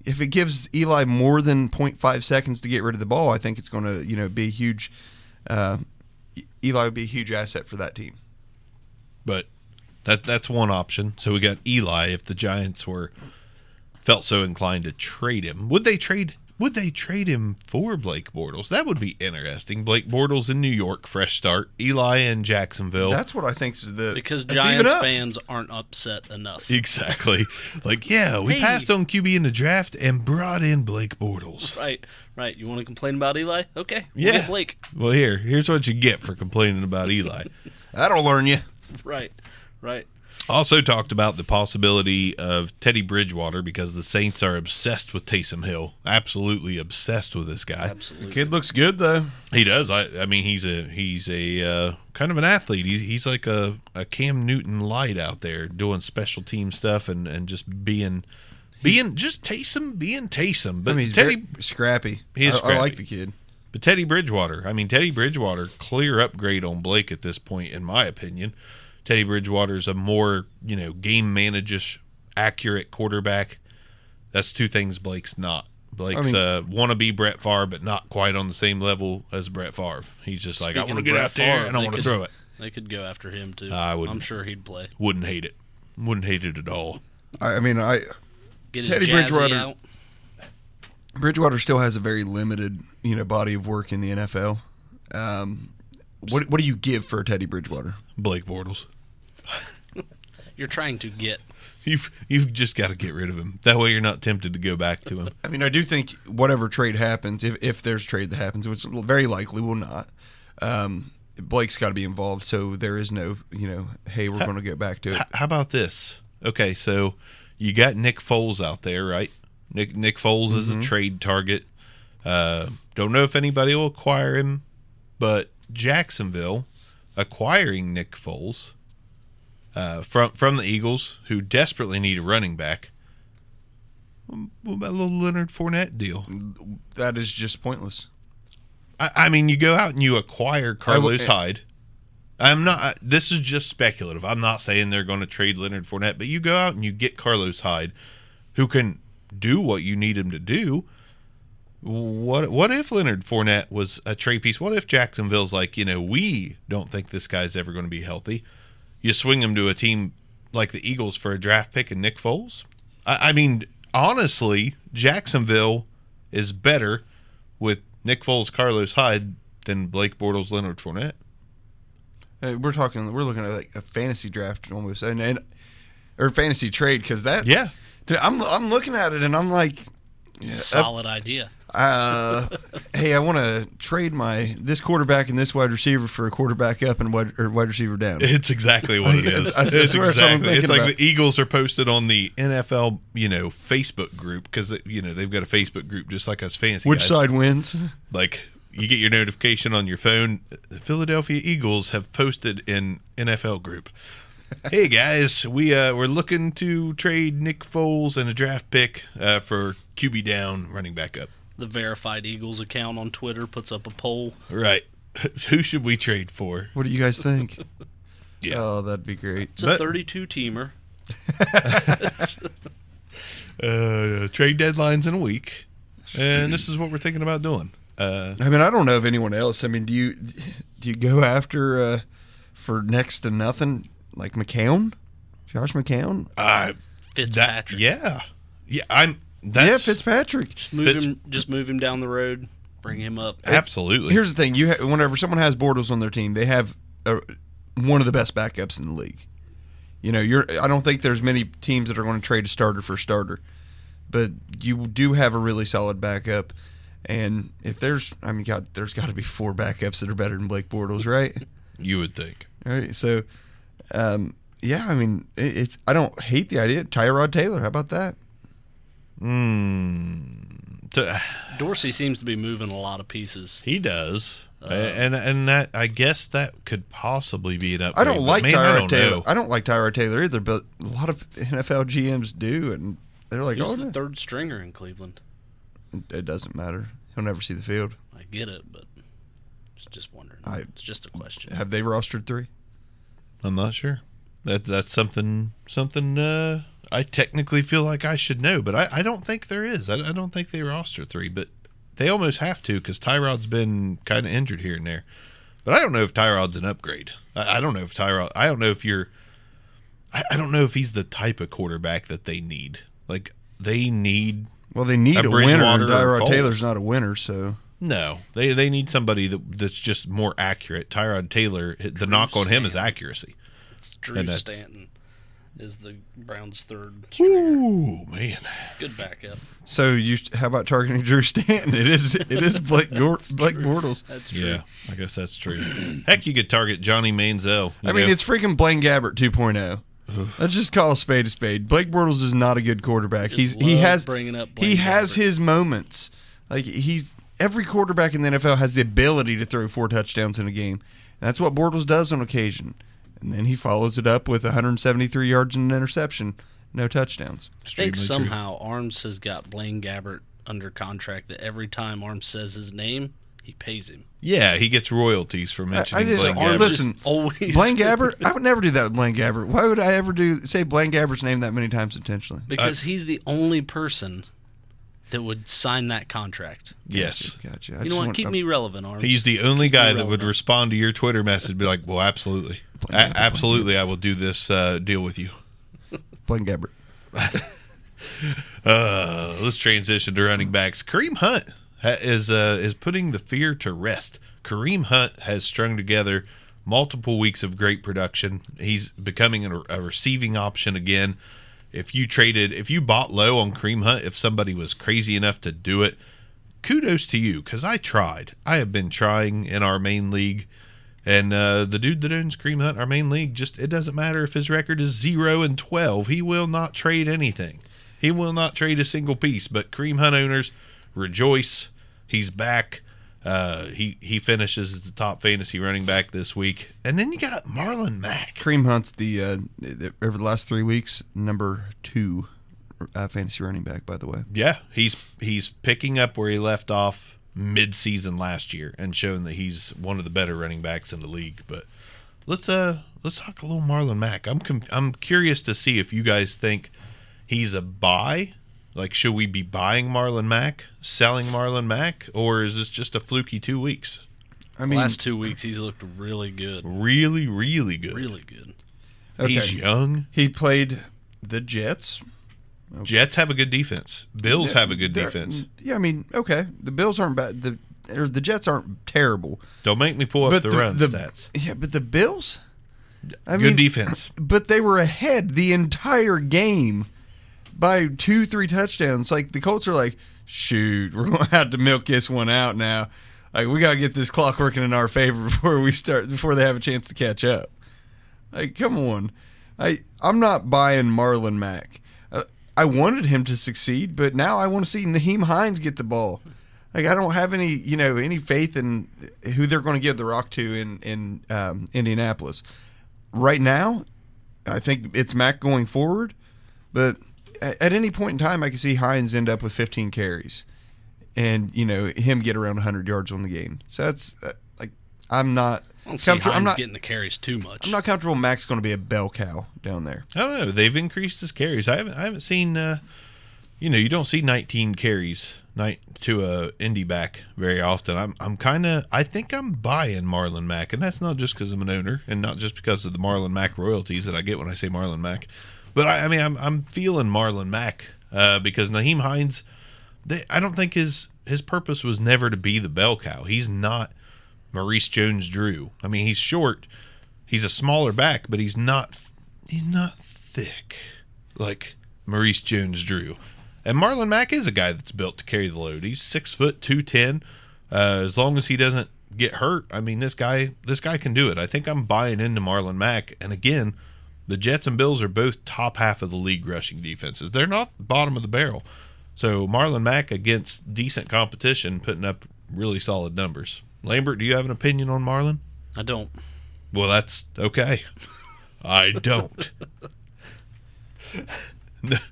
if it gives Eli more than 0.5 seconds to get rid of the ball, I think it's going to, you know, be a huge uh, Eli would be a huge asset for that team. but that that's one option. So we got Eli. If the Giants were felt so inclined to trade him, would they trade? Would they trade him for Blake Bortles? That would be interesting. Blake Bortles in New York, fresh start. Eli in Jacksonville. That's what I think is the because Giants fans aren't upset enough. exactly. like, yeah, we Hey. passed on QB in the draft and brought in Blake Bortles. Right, right. You want to complain about Eli? Okay, we'll Yeah. get Blake. Well, here, here's what you get for complaining about Eli. That'll learn you. Right, right. Also talked about the possibility of Teddy Bridgewater because the Saints are obsessed with Taysom Hill. Absolutely obsessed with this guy. Absolutely. Kid looks good though. He does. I, I mean, he's a he's a uh, kind of an athlete. He's, he's like a, a Cam Newton light out there doing special team stuff and, and just being being just Taysom being Taysom. But I mean, he's Teddy, very scrappy. He is I, I like the kid. but Teddy Bridgewater. I mean, Teddy Bridgewater clear upgrade on Blake at this point, in my opinion. Teddy Bridgewater's a more you know game managish, accurate quarterback. That's two things Blake's not. Blake's mean- uh, want to be Brett Favre, but not quite on the same level as Brett Favre. He's just like, I want to of get Brett out there Favre, and I want to throw it. They could go after him too. I wouldn't. I'm sure he'd play. Wouldn't hate it. Wouldn't hate it at all. I, I mean, I Get Teddy Bridgewater- out. Bridgewater still has a very limited, you know, body of work in the NFL. Um, What What do you give for a Teddy Bridgewater? Blake Bortles. You're trying to get You've you've just got to get rid of him. That way, you're not tempted to go back to him. I mean, I do think whatever trade happens, if if there's trade that happens, which very likely will not, um, Blake's got to be involved. So there is no, you know, hey, we're going to get back to it. How about this? Okay, so you got Nick Foles out there, right? Nick Nick Foles is a trade target. Uh, don't know if anybody will acquire him, but Jacksonville acquiring Nick Foles uh, from from the Eagles, who desperately need a running back. What about a little Leonard Fournette deal? That is just pointless. I, I mean, you go out and you acquire Carlos I- Hyde. I'm not. I- This is just speculative. I'm not saying they're going to trade Leonard Fournette, but you go out and you get Carlos Hyde, who can do what you need him to do. What What if Leonard Fournette was a trade piece? What if Jacksonville's like, you know, we don't think this guy's ever going to be healthy? You swing him to a team like the Eagles for a draft pick and Nick Foles. I, I mean, honestly, Jacksonville is better with Nick Foles, Carlos Hyde than Blake Bortles, Leonard Fournette. Uh, We're talking. We're looking at like a fantasy draft almost, and, and or fantasy trade because that. Yeah. Dude, I'm I'm looking at it and I'm like, solid idea. uh, hey, I want to trade my this quarterback and this wide receiver for a quarterback up and wide or wide receiver down. It's exactly what it is. I- I It's swear what I'm exactly. It's like about. the Eagles are posted on the NFL, you know, Facebook group because you know they've got a Facebook group just like us fantasy. Which guys. side wins? Like you get your notification on your phone. The Philadelphia Eagles have posted in NFL group. hey guys, we uh, we're looking to trade Nick Foles and a draft pick uh, for QB down, running back up. The verified Eagles account on Twitter puts up a poll. Right. Who should we trade for? What do you guys think? Yeah. Oh, that'd be great. It's a But- 32 teamer. Uh, trade deadlines in a week, and this is what we're thinking about doing. Uh, I mean, I don't know of anyone else. I mean, do you do you go after uh, for next to nothing like McCown, Josh McCown? I that Fitzpatrick. yeah, yeah. I'm that's yeah, Fitzpatrick. Just Move Fitz- him, just move him down the road, bring him up. absolutely. Here's the thing: you ha- whenever someone has Bortles on their team, they have a, one of the best backups in the league. You know, you're. I don't think there's many teams that are going to trade a starter for a starter, but you do have a really solid backup. And if there's, I mean, God, there's got to be four backups that are better than Blake Bortles, right? you would think. All right, so, um, yeah, I mean, it, it's. I don't hate the idea. Tyrod Taylor, how about that? Mm, Dorsey seems to be moving a lot of pieces. he does, and and that I guess that could possibly be an I don't like man, I don't Taylor. know. I don't like Tyrod Taylor either, but a lot of NFL GMs do, and they're like, He's oh, the no. third stringer in Cleveland. it doesn't matter. He'll never see the field. I get it, but just- just wondering. I- it's just a question. Have they rostered three? I'm not sure. That that's something something uh, I technically feel like I should know, but I, I don't think there is. I, I don't think they roster three, but they almost have to because Tyrod's been kind of injured here and there. But I don't know if Tyrod's an upgrade. I, I don't know if Tyrod. I don't know if you're. I, I don't know if he's the type of quarterback that they need. Like they need. Well, they need A a, winner, and Tyrod Foles. Taylor's not a winner, so No, they they need somebody that that's just more accurate. Tyrod Taylor, the knock on him is accuracy. It's Drew And that's- Stanton is the Browns' third stringer. Ooh man. Good backup. so you. How about targeting Drew Stanton? It is. It is Blake Gor- Blake Bortles. That's true. Yeah, I guess that's true. Heck, you could target Johnny Manziel. you I mean, it's freaking Blaine Gabbert 2.0. Let's just call a spade a spade. Blake Bortles is not a good quarterback. Just he's he has bringing up he Blaine has Gabbert. his moments. Like he's every quarterback in the NFL has the ability to throw four touchdowns in a game. And that's what Bortles does on occasion. And then he follows it up with 173 yards and an interception, no touchdowns. I think Extremely true. somehow Arms has got Blaine Gabbert under contract that every time Arms says his name, he pays him. Yeah, he gets royalties for mentioning just- Blaine Or Gabbert. listen, always Blaine Gabbert, I would never do that with Blaine Gabbert. Why would I ever do say Blaine Gabbert's name that many times intentionally? because he's the only person that would sign that contract. yes, Gotcha. I You just know what? want- Keep me relevant, Arms. he's the only guy that would relevant. respond to your Twitter message, be like, "Well, absolutely, Absolutely, I will do this uh, deal with you." Blaine Gabbert. Uh, let's transition to running backs. Kareem Hunt ha- is uh, is putting the fear to rest. Kareem Hunt has strung together multiple weeks of great production. He's becoming a, a receiving option again. If you traded, if you bought low on Kareem Hunt, if somebody was crazy enough to do it, kudos to you because I tried. I have been trying in our main league. And uh, the dude that owns Kareem Hunt, our main league, just it doesn't matter if his record is zero and twelve. He will not trade anything. He will not trade a single piece. But Kareem Hunt owners rejoice. He's back. Uh, he he finishes as the top fantasy running back this week. And then you got Marlon Mack. Kareem Hunt's the, uh, the over the last three weeks number two uh, fantasy running back. By the way, Yeah, he's he's picking up where he left off mid-season last year and showing that he's one of the better running backs in the league. But let's uh let's talk a little Marlon Mack. I'm com- I'm curious to see if you guys think he's a buy. Like, should we be buying Marlon Mack, selling Marlon Mack, or is this just a fluky two weeks? I mean, Last two weeks, he's looked really good. Really, really good. Really good. okay. He's young. he played the Jets. Jets have a good defense. Bills have a good They're- defense. Yeah, I mean, okay, the Bills aren't bad. The or the Jets aren't terrible. Don't make me pull up but the, run stats. Yeah, but the Bills. I Good defense. But they were ahead the entire game by two, three touchdowns. Like the Colts are like, shoot, we're gonna have to milk this one out now. Like we gotta get this clock working in our favor before we start before they have a chance to catch up. Like, come on. I I'm not buying Marlon Mack. I wanted him to succeed, but now I want to see Nyheim Hines get the ball. Like I don't have any, you know, any faith in who they're going to give the rock to in in um, Indianapolis. Right now, I think it's Mack going forward, but at, at any point in time, I can see Hines end up with 15 carries, and you know him get around 100 yards on the game. So that's uh, like I'm not. I don't see comfort- Hines I'm not. getting the carries too much. I'm not comfortable. Mack's going to be a bell cow down there. I don't know. They've increased his carries. I haven't. I haven't seen. Uh, you know, you don't see 19 carries night to a indie back very often. I'm. I'm kind of. I think I'm buying Marlon Mack, and that's not just because I'm an owner, and not just because of the Marlon Mack royalties that I get when I say Marlon Mack. But I, I mean, I'm. I'm feeling Marlon Mack uh, because Nyheim Hines. They, I don't think his his purpose was never to be the bell cow. He's not Maurice Jones-Drew. I mean, he's short. He's a smaller back, but he's not. He's not thick like Maurice Jones-Drew. And Marlon Mack is a guy that's built to carry the load. He's six foot two ten. Uh, as long as he doesn't get hurt, I mean, this guy this guy can do it. I think I'm buying into Marlon Mack. And again, the Jets and Bills are both top half of the league rushing defenses. They're not bottom of the barrel. So Marlon Mack against decent competition, putting up really solid numbers. Lambert, do you have an opinion on Marlon? I don't. Well, that's okay. I don't.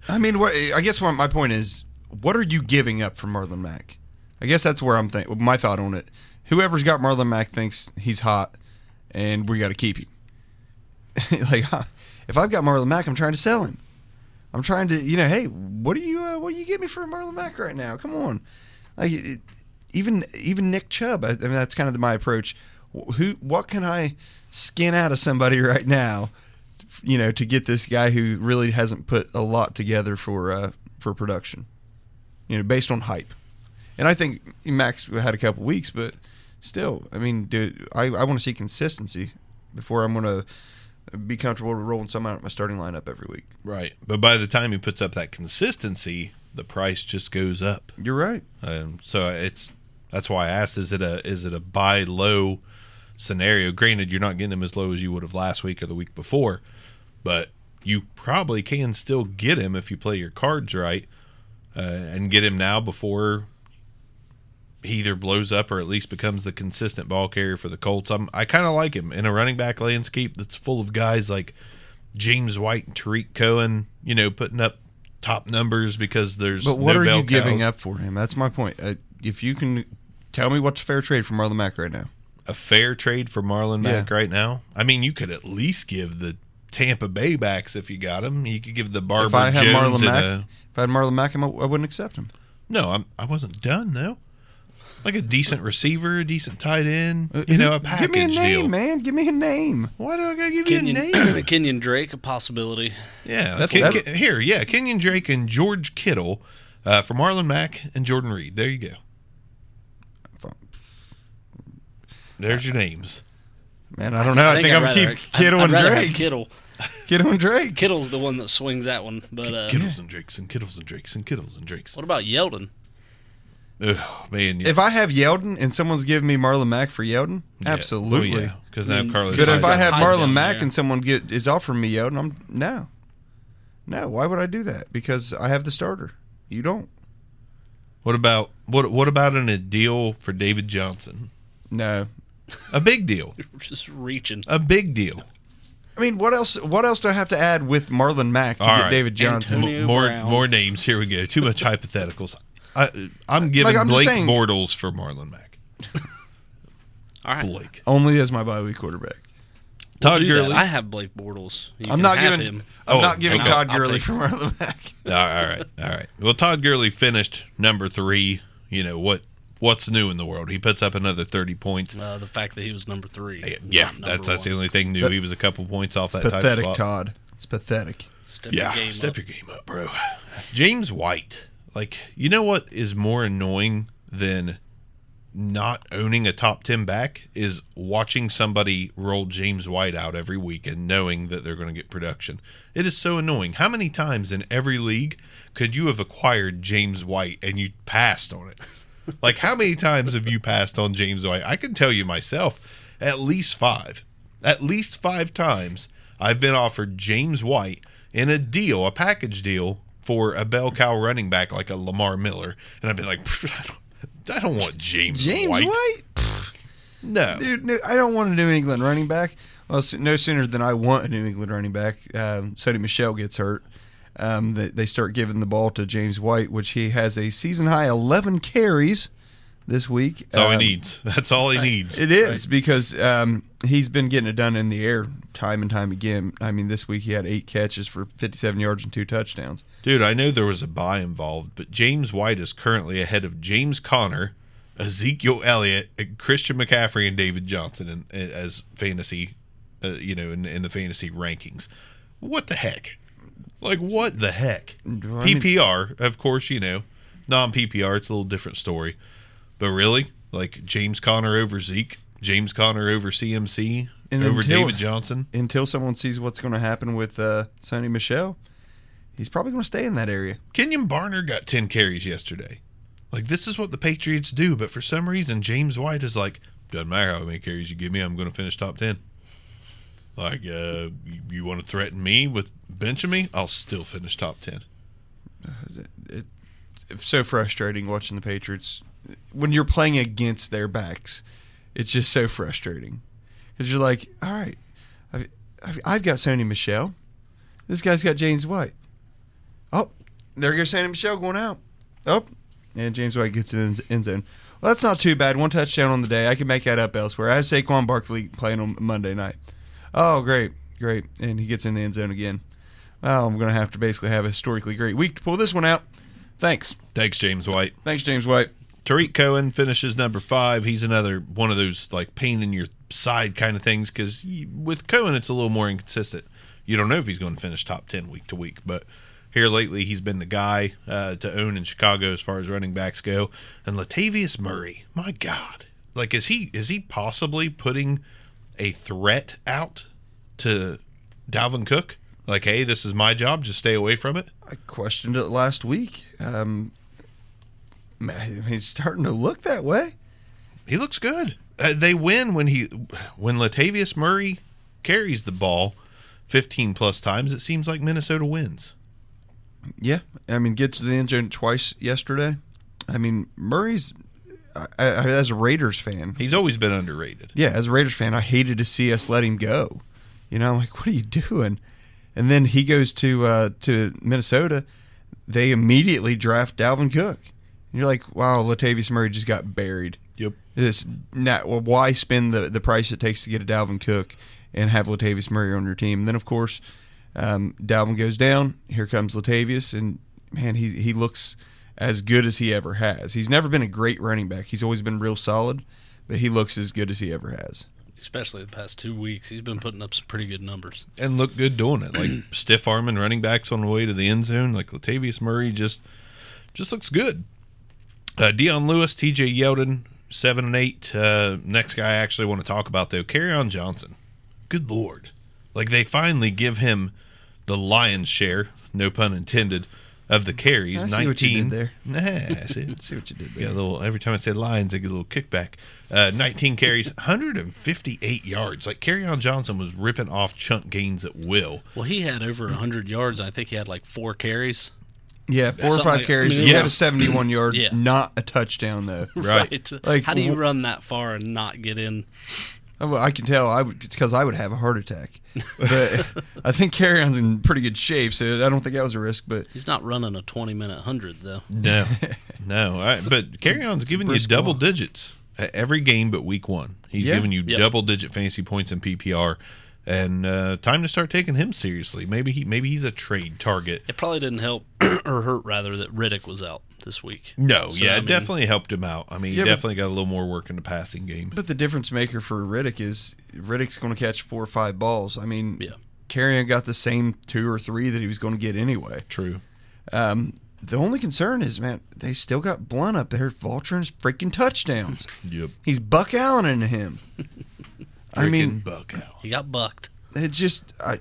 I mean, I guess what my point is, what are you giving up for Marlon Mack? I guess that's where I'm think. My thought on it. Whoever's got Marlon Mack thinks he's hot, and we got to keep him. like, if I've got Marlon Mack, I'm trying to sell him. I'm trying to, you know, hey, what do you, uh, what do you get me for Marlon Mack right now? Come on, like, it, even even Nick Chubb. I, I mean, that's kind of my approach. Who, what can I skin out of somebody right now? you know, to get this guy who really hasn't put a lot together for uh, for production, you know, based on hype. And I think Max had a couple weeks, but still, I mean, dude, I, I want to see consistency before I'm going to be comfortable rolling someone out of my starting lineup every week. Right. But by the time he puts up that consistency, the price just goes up. You're right. Um, so it's that's why I asked: Is it a is it a buy low scenario? Granted, you're not getting him as low as you would have last week or the week before, but you probably can still get him if you play your cards right uh, and get him now before he either blows up or at least becomes the consistent ball carrier for the Colts. I'm, I kind of like him in a running back landscape that's full of guys like James White and Tarik Cohen, you know, putting up top numbers because there's But what no are you giving up for him? That's my point. Uh, if you can tell me what's a fair trade for Marlon Mack right now. a fair trade for Marlon Yeah. Mack right now? I mean, you could at least give the Tampa Bay backs if you got him. You could give the Barber if I had Jones Marlon Mack, a- if I had Marlon Mack, I wouldn't accept him. no, I'm, I wasn't done though. Like a decent receiver, a decent tight end, Uh, you know, a who- package Give me a name, deal. man. Give me a name. Why do I gotta give you a Kenyan, name? Kenyan Drake, a possibility. yeah, That's- Ken- that's- Ken- here, yeah, Kenyan Drake and George Kittle uh, for Marlon Mack and Jordan Reed. There you go. There's your names. Man, I don't know. I, think, I'd I'm gonna rather- keep I'd- Kittle I'd and rather have Drake. Kittle. Kittle and Drake. Kittle's the one that swings that one. But uh, Kittles and Drakes and Kittles and Drakes and Kittles and Drakes. what about Yeldon? Ugh, man. If I have Yeldon and someone's giving me Marlon Mack for Yeldon, yeah. absolutely. Because now Mm. Carlos. But if I Hyde- have Marlon Mack there. and someone get is offering me Yeldon, I'm no, no. Why would I do that? Because I have the starter. You don't. what about what? What about in a deal for David Johnson? No. A big deal. We're just reaching. A big deal. I mean, what else? What else do I have to add with Marlon Mack to All get right. David Johnson? Antonio- M- more Brown. more names. Here we go. Too much hypotheticals. I, I'm giving Like, I'm just Blake saying- Bortles for Marlon Mack. All right. Blake. Only as my bye week quarterback. Todd Do that. Gurley. I have Blake Bortles. You I'm can not have giving. him. I'm Oh, not giving okay. Todd I'll Gurley take for Marlon Mack. all right, all right. Well, Todd Gurley finished number three. You know what? What's new in the world? He puts up another thirty points. Uh, the fact that he was number three. Yeah, not number that's that's the one. only thing new. He was a couple points off that tight Pathetic, spot. Todd. It's pathetic. Step Yeah, your game step up. your game up, bro. James White. Like, you know what is more annoying than not owning a top 10 back is watching somebody roll James White out every week and knowing that they're going to get production. It is so annoying. How many times in every league could you have acquired James White and you passed on it? Like, how many times have you passed on James White? I can tell you myself at least five. At least five times I've been offered James White in a deal, a package deal for a bell cow running back like a Lamar Miller. And I've been like, I don't, I don't want James, James White. White? No. Dude, no, I don't want a New England running back. Well, no sooner than I want a New England running back, um, Sony Michel gets hurt. Um, they, they start giving the ball to James White, which he has a season high 11 carries this week. That's all he Um, needs. That's all he needs. It is because um, he's been getting it done in the air time and time again. I mean, this week he had eight catches for 57 yards and two touchdowns. Dude, I know there was a bye involved, but James White is currently ahead of James Conner, Ezekiel Elliott, and Christian McCaffrey, and David Johnson in, as fantasy, uh, you know, in, in the fantasy rankings. What the heck? Like, what the heck? I mean- PPR, of course, you know, non PPR, it's a little different story. But really, like James Conner over Zeke, James Conner over CMC, over until- David Johnson. Until someone sees what's going to happen with uh, Sony Michel, he's probably going to stay in that area. Kenjon Barner got 10 carries yesterday. Like, this is what the Patriots do, but for some reason, James White is like, doesn't matter how many carries you give me, I'm going to finish top 10. Like, uh, you, you want to threaten me with benching me? I'll still finish top 10. Uh, it, it's so frustrating watching the Patriots when you're playing against their backs. It's just so frustrating because you're like, all right, I've, I've, I've got Sony Michel. This guy's got James White. Oh, there goes Sony Michel going out. Oh, and James White gets in the end zone. Well, that's not too bad. One touchdown on the day. I can make that up elsewhere. I have Saquon Barkley playing on Monday night. Oh, great, great. And he gets in the end zone again. Well, I'm going to have to basically have a historically great week to pull this one out. Thanks. Thanks, James White. Thanks, James White. Tarik Cohen finishes number five. He's another one of those like pain in your side kind of things because with Cohen, it's a little more inconsistent. You don't know if he's going to finish top 10 week to week, but here lately he's been the guy uh, to own in Chicago as far as running backs go. And Latavius Murray, my God, like is he is he possibly putting a threat out to Dalvin Cook? Like, hey, this is my job. Just stay away from it. I questioned it last week. Um, man, he's starting to look that way. He looks good. Uh, they win when he when Latavius Murray carries the ball 15 plus times. It seems like Minnesota wins. Yeah, I mean, gets to the end zone twice yesterday. I mean, Murray's I, I, as a Raiders fan. He's always been underrated. Yeah, as a Raiders fan, I hated to see us let him go. You know, I'm like, what are you doing? And then he goes to uh, to Minnesota. They immediately draft Dalvin Cook. And you're like, wow, Latavius Murray just got buried. Yep. It's not well, why spend the the price it takes to get a Dalvin Cook and have Latavius Murray on your team? And then of course, um, Dalvin goes down. Here comes Latavius, and man, he he looks as good as he ever has. He's never been a great running back. He's always been real solid, but he looks as good as he ever has. Especially the past two weeks, he's been putting up some pretty good numbers. And look good doing it. Like stiff arming running backs on the way to the end zone. Like Latavius Murray just just looks good. Uh, Dion Lewis, TJ Yeldon, seven and eight. Uh, next guy I actually want to talk about though, Kerryon Johnson. Good lord, like they finally give him the lion's share, no pun intended, of the carries. I see what you did there. Nah, I see. see what you did Yeah, there. a little. Every time I say Lions, I get a little kickback. Uh, 19 carries, 158 yards. Like on Johnson was ripping off chunk gains at will. Well, he had over 100 yards. I think he had like four carries. Yeah, four or five like- carries. I mean, he it had a 71 yard, Yeah. not a touchdown though. Right. Like, how do you run that far and not get in? Uh, well, I can tell. I would, it's because I would have a heart attack. But I think Kerryon's in pretty good shape, so I don't think that was a risk. But He's not running a 20 minute hundred though. No, no. I, but Kerryon's giving you double walk. digits at every game but week one. He's Yeah. giving you Yep. double digit fantasy points in PPR. And uh, time to start taking him seriously. Maybe he maybe he's a trade target. It probably didn't help or hurt rather that Riddick was out this week. No, So, yeah, I it mean- definitely helped him out. I mean, he Yeah, but- definitely got a little more work in the passing game. but the difference maker for Riddick is Riddick's going to catch four or five balls. I mean, Yeah. Kerryon got the same two or three that he was going to get anyway. True. Um, the only concern is, man, they still got Blount up there vulturing freaking touchdowns. Yep. He's Buck Allen into him. I mean, buck out. He got bucked. it just I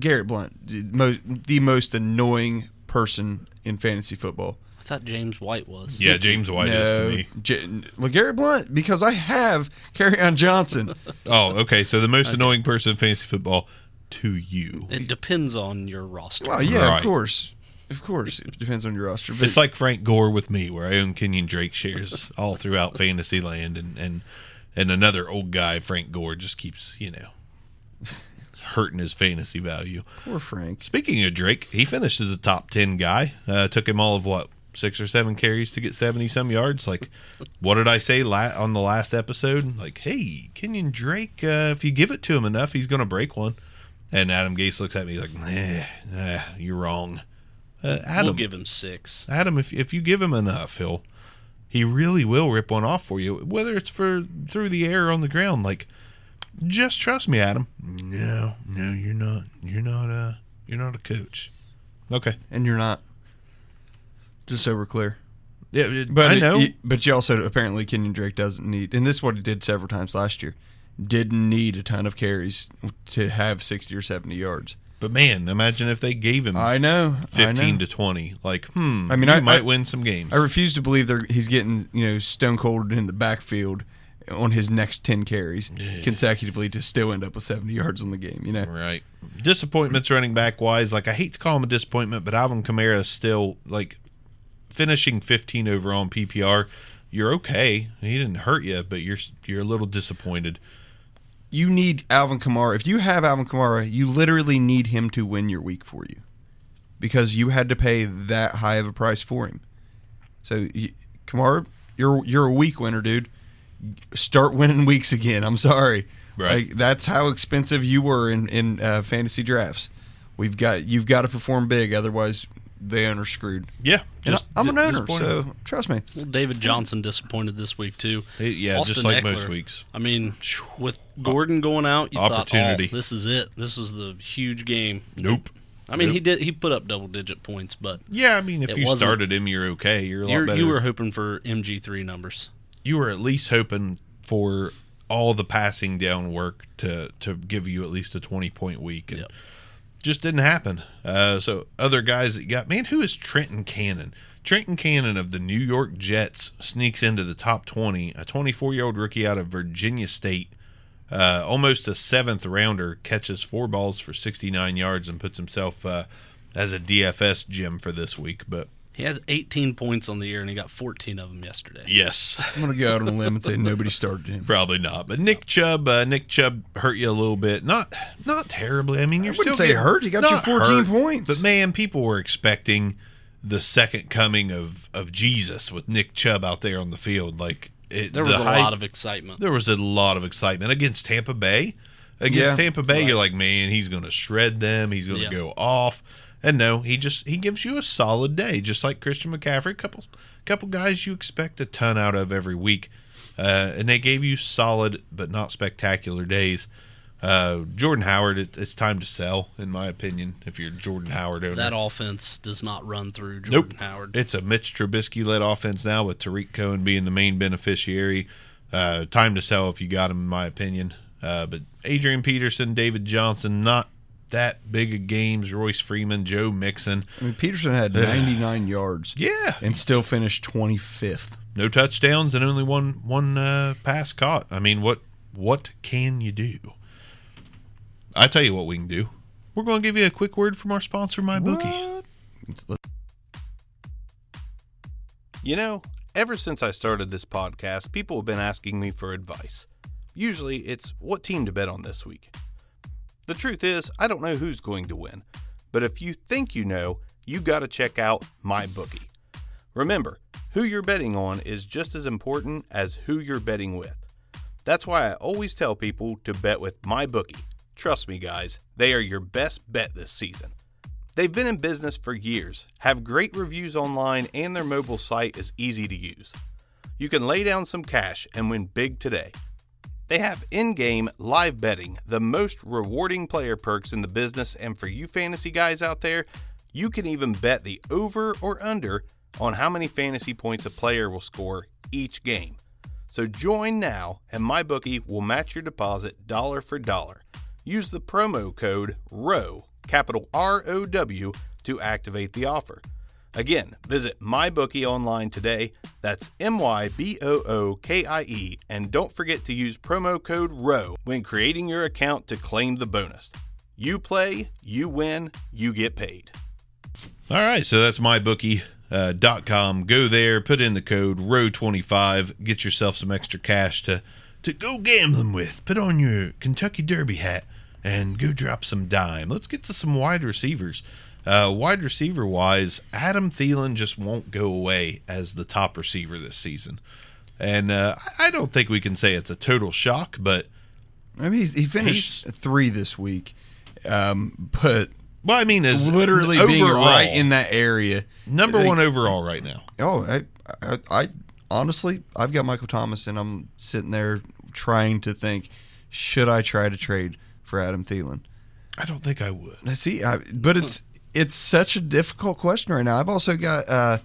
Garrett Blount, the most, the most annoying person in fantasy football. I thought James White was. Yeah, James White is to me. J- LeGarrette Blount because I have on Johnson. Oh, okay. So the most annoying person in fantasy football to you. It depends on your roster. Well, yeah, Right. of course, of course, it depends on your roster. But It's like Frank Gore with me, where I own Kenyan Drake shares all throughout fantasy land, and and and another old guy, Frank Gore, just keeps you know hurting his fantasy value. poor Frank. Speaking of Drake, he finished as a top ten guy. Uh, took him all of what six or seven carries to get seventy some yards. Like, what did I say la- on the last episode? Like, hey, Kenyan Drake, uh, if you give it to him enough, he's going to break one. And Adam Gase looks at me like, nah, nah you're wrong. Uh, Adam, We'll give him six. Adam, if if you give him enough, he'll he really will rip one off for you, whether it's for through the air or on the ground. Like, just trust me, Adam. No, no, you're not. You're not a you're not a coach. Okay. And you're not. Just so we're clear. Yeah, it- But I it- know. it- but you also apparently Kenyon Drake doesn't need, and this is what he did several times last year. Didn't need a ton of carries to have sixty or seventy yards. But man, imagine if they gave him I know. I fifteen know. to twenty. Like, hmm. I mean, I- might I- win some games. I refuse to believe they're, he's getting you know stone cold in the backfield on his next ten carries consecutively to still end up with seventy yards on the game. You know. Right. Disappointments running back wise. Like I hate to call him a disappointment, but Alvin Kamara is still like finishing 15 overall in PPR. You're okay. He didn't hurt you, but you're you're a little disappointed. You need Alvin Kamara. If you have Alvin Kamara, you literally need him to win your week for you because you had to pay that high of a price for him. So, you, Kamara, you're you're a week winner, dude. Start winning weeks again. I'm sorry. Right. Like, that's how expensive you were in in uh, fantasy drafts. We've got you've got to perform big, otherwise the owner's screwed. Yeah, And just I'm an owner, so trust me. Well, David Johnson disappointed this week too. Hey, yeah, just like Ekeler, most weeks. I mean, with Gordon going out, you Opportunity. thought, "Oh, this is it. This is the huge game." Nope. I mean, Nope. he did. He put up double digit points, but Yeah, I mean, if you started him, you're okay. You're a lot you're, better. you were hoping for MG three numbers. you were at least hoping for all the passing down work to to give you at least a 20 point week and Yep. Just didn't happen. Uh, so other guys that you got man who is trenton cannon? Trenton cannon of the new york jets sneaks into the top 20 a 24 year old rookie out of virginia state. Uh, almost a seventh rounder catches four balls for 69 yards and puts himself uh, as a dfs gem for this week. But He has 18 points on the year, and he got 14 of them yesterday. yes I'm gonna go out on a limb and say nobody started him. Probably not. But Nick Chubb, uh, Nick Chubb hurt you a little bit. Not not terribly. I mean, you're wouldn't still say getting- hurt. He got you not 14 hurt, points. But man, people were expecting the second coming of of Jesus with Nick Chubb out there on the field. Like it, There was the a hype- lot of excitement. there was a lot of excitement against Tampa Bay. Against Yeah. Tampa Bay, you're like, man, he's going to shred them. He's going to Yeah. go off. And no, he just he gives you a solid day, just like Christian McCaffrey. Couple couple guys you expect a ton out of every week, uh, and they gave you solid but not spectacular days. Uh, Jordan Howard, it, it's time to sell, in my opinion. If you're Jordan Howard owner, That offense does not run through Nope. Jordan Howard. It's a Mitch Trubisky led offense now with Tarik Cohen being the main beneficiary. Uh, time to sell if you got him, in my opinion. Uh, but Adrian Peterson, David Johnson, not that big of games. Royce Freeman, Joe Mixon. I mean, Peterson had 99 yards. Yeah. And still finished 25th. No touchdowns and only one one uh, pass caught. I mean, what what can you do? I tell you what we can do. We're going to give you a quick word from our sponsor, MyBookie. You know, ever since I started this podcast, people have been asking me for advice. Usually it's what team to bet on this week. The truth is, I don't know who's going to win, but if you think you know, you got to check out my bookie. Remember, who you're betting on is just as important as who you're betting with. That's why I always tell people to bet with my bookie. Trust me, guys, they are your best bet this season. They've been in business for years, have great reviews online, and their mobile site is easy to use. You can lay down some cash and win big today. They have in game live betting, the most rewarding player perks in the business, and for you fantasy guys out there, you can even bet the over or under on how many fantasy points a player will score each game. So join now, and MyBookie will match your deposit dollar for dollar. Use the promo code ROW, capital R O W, to activate the offer. Again, visit MyBookie online today. That's M Y B O O K I E, and don't forget to use promo code ROW when creating your account to claim the bonus. You play, you win, you get paid. All right, so that's mybookie.com. Uh, go there, put in the code ROW25, get yourself some extra cash to, to go gambling with. Put on your Kentucky Derby hat and go drop some dime. Let's get to some wide receivers. Uh, wide receiver wise, Adam Thielen just won't go away as the top receiver this season. And uh, I don't think we can say it's a total shock, but I mean, he's, he finished three this week, um, but well, I mean, as literally being right in that area. number Like, one overall right now. Oh, I, I, I honestly, I've got Michael Thomas, and I'm sitting there trying to think, should I try to trade for Adam Thielen? I don't think I would. See, I, but it's it's such a difficult question right now. I've also got uh,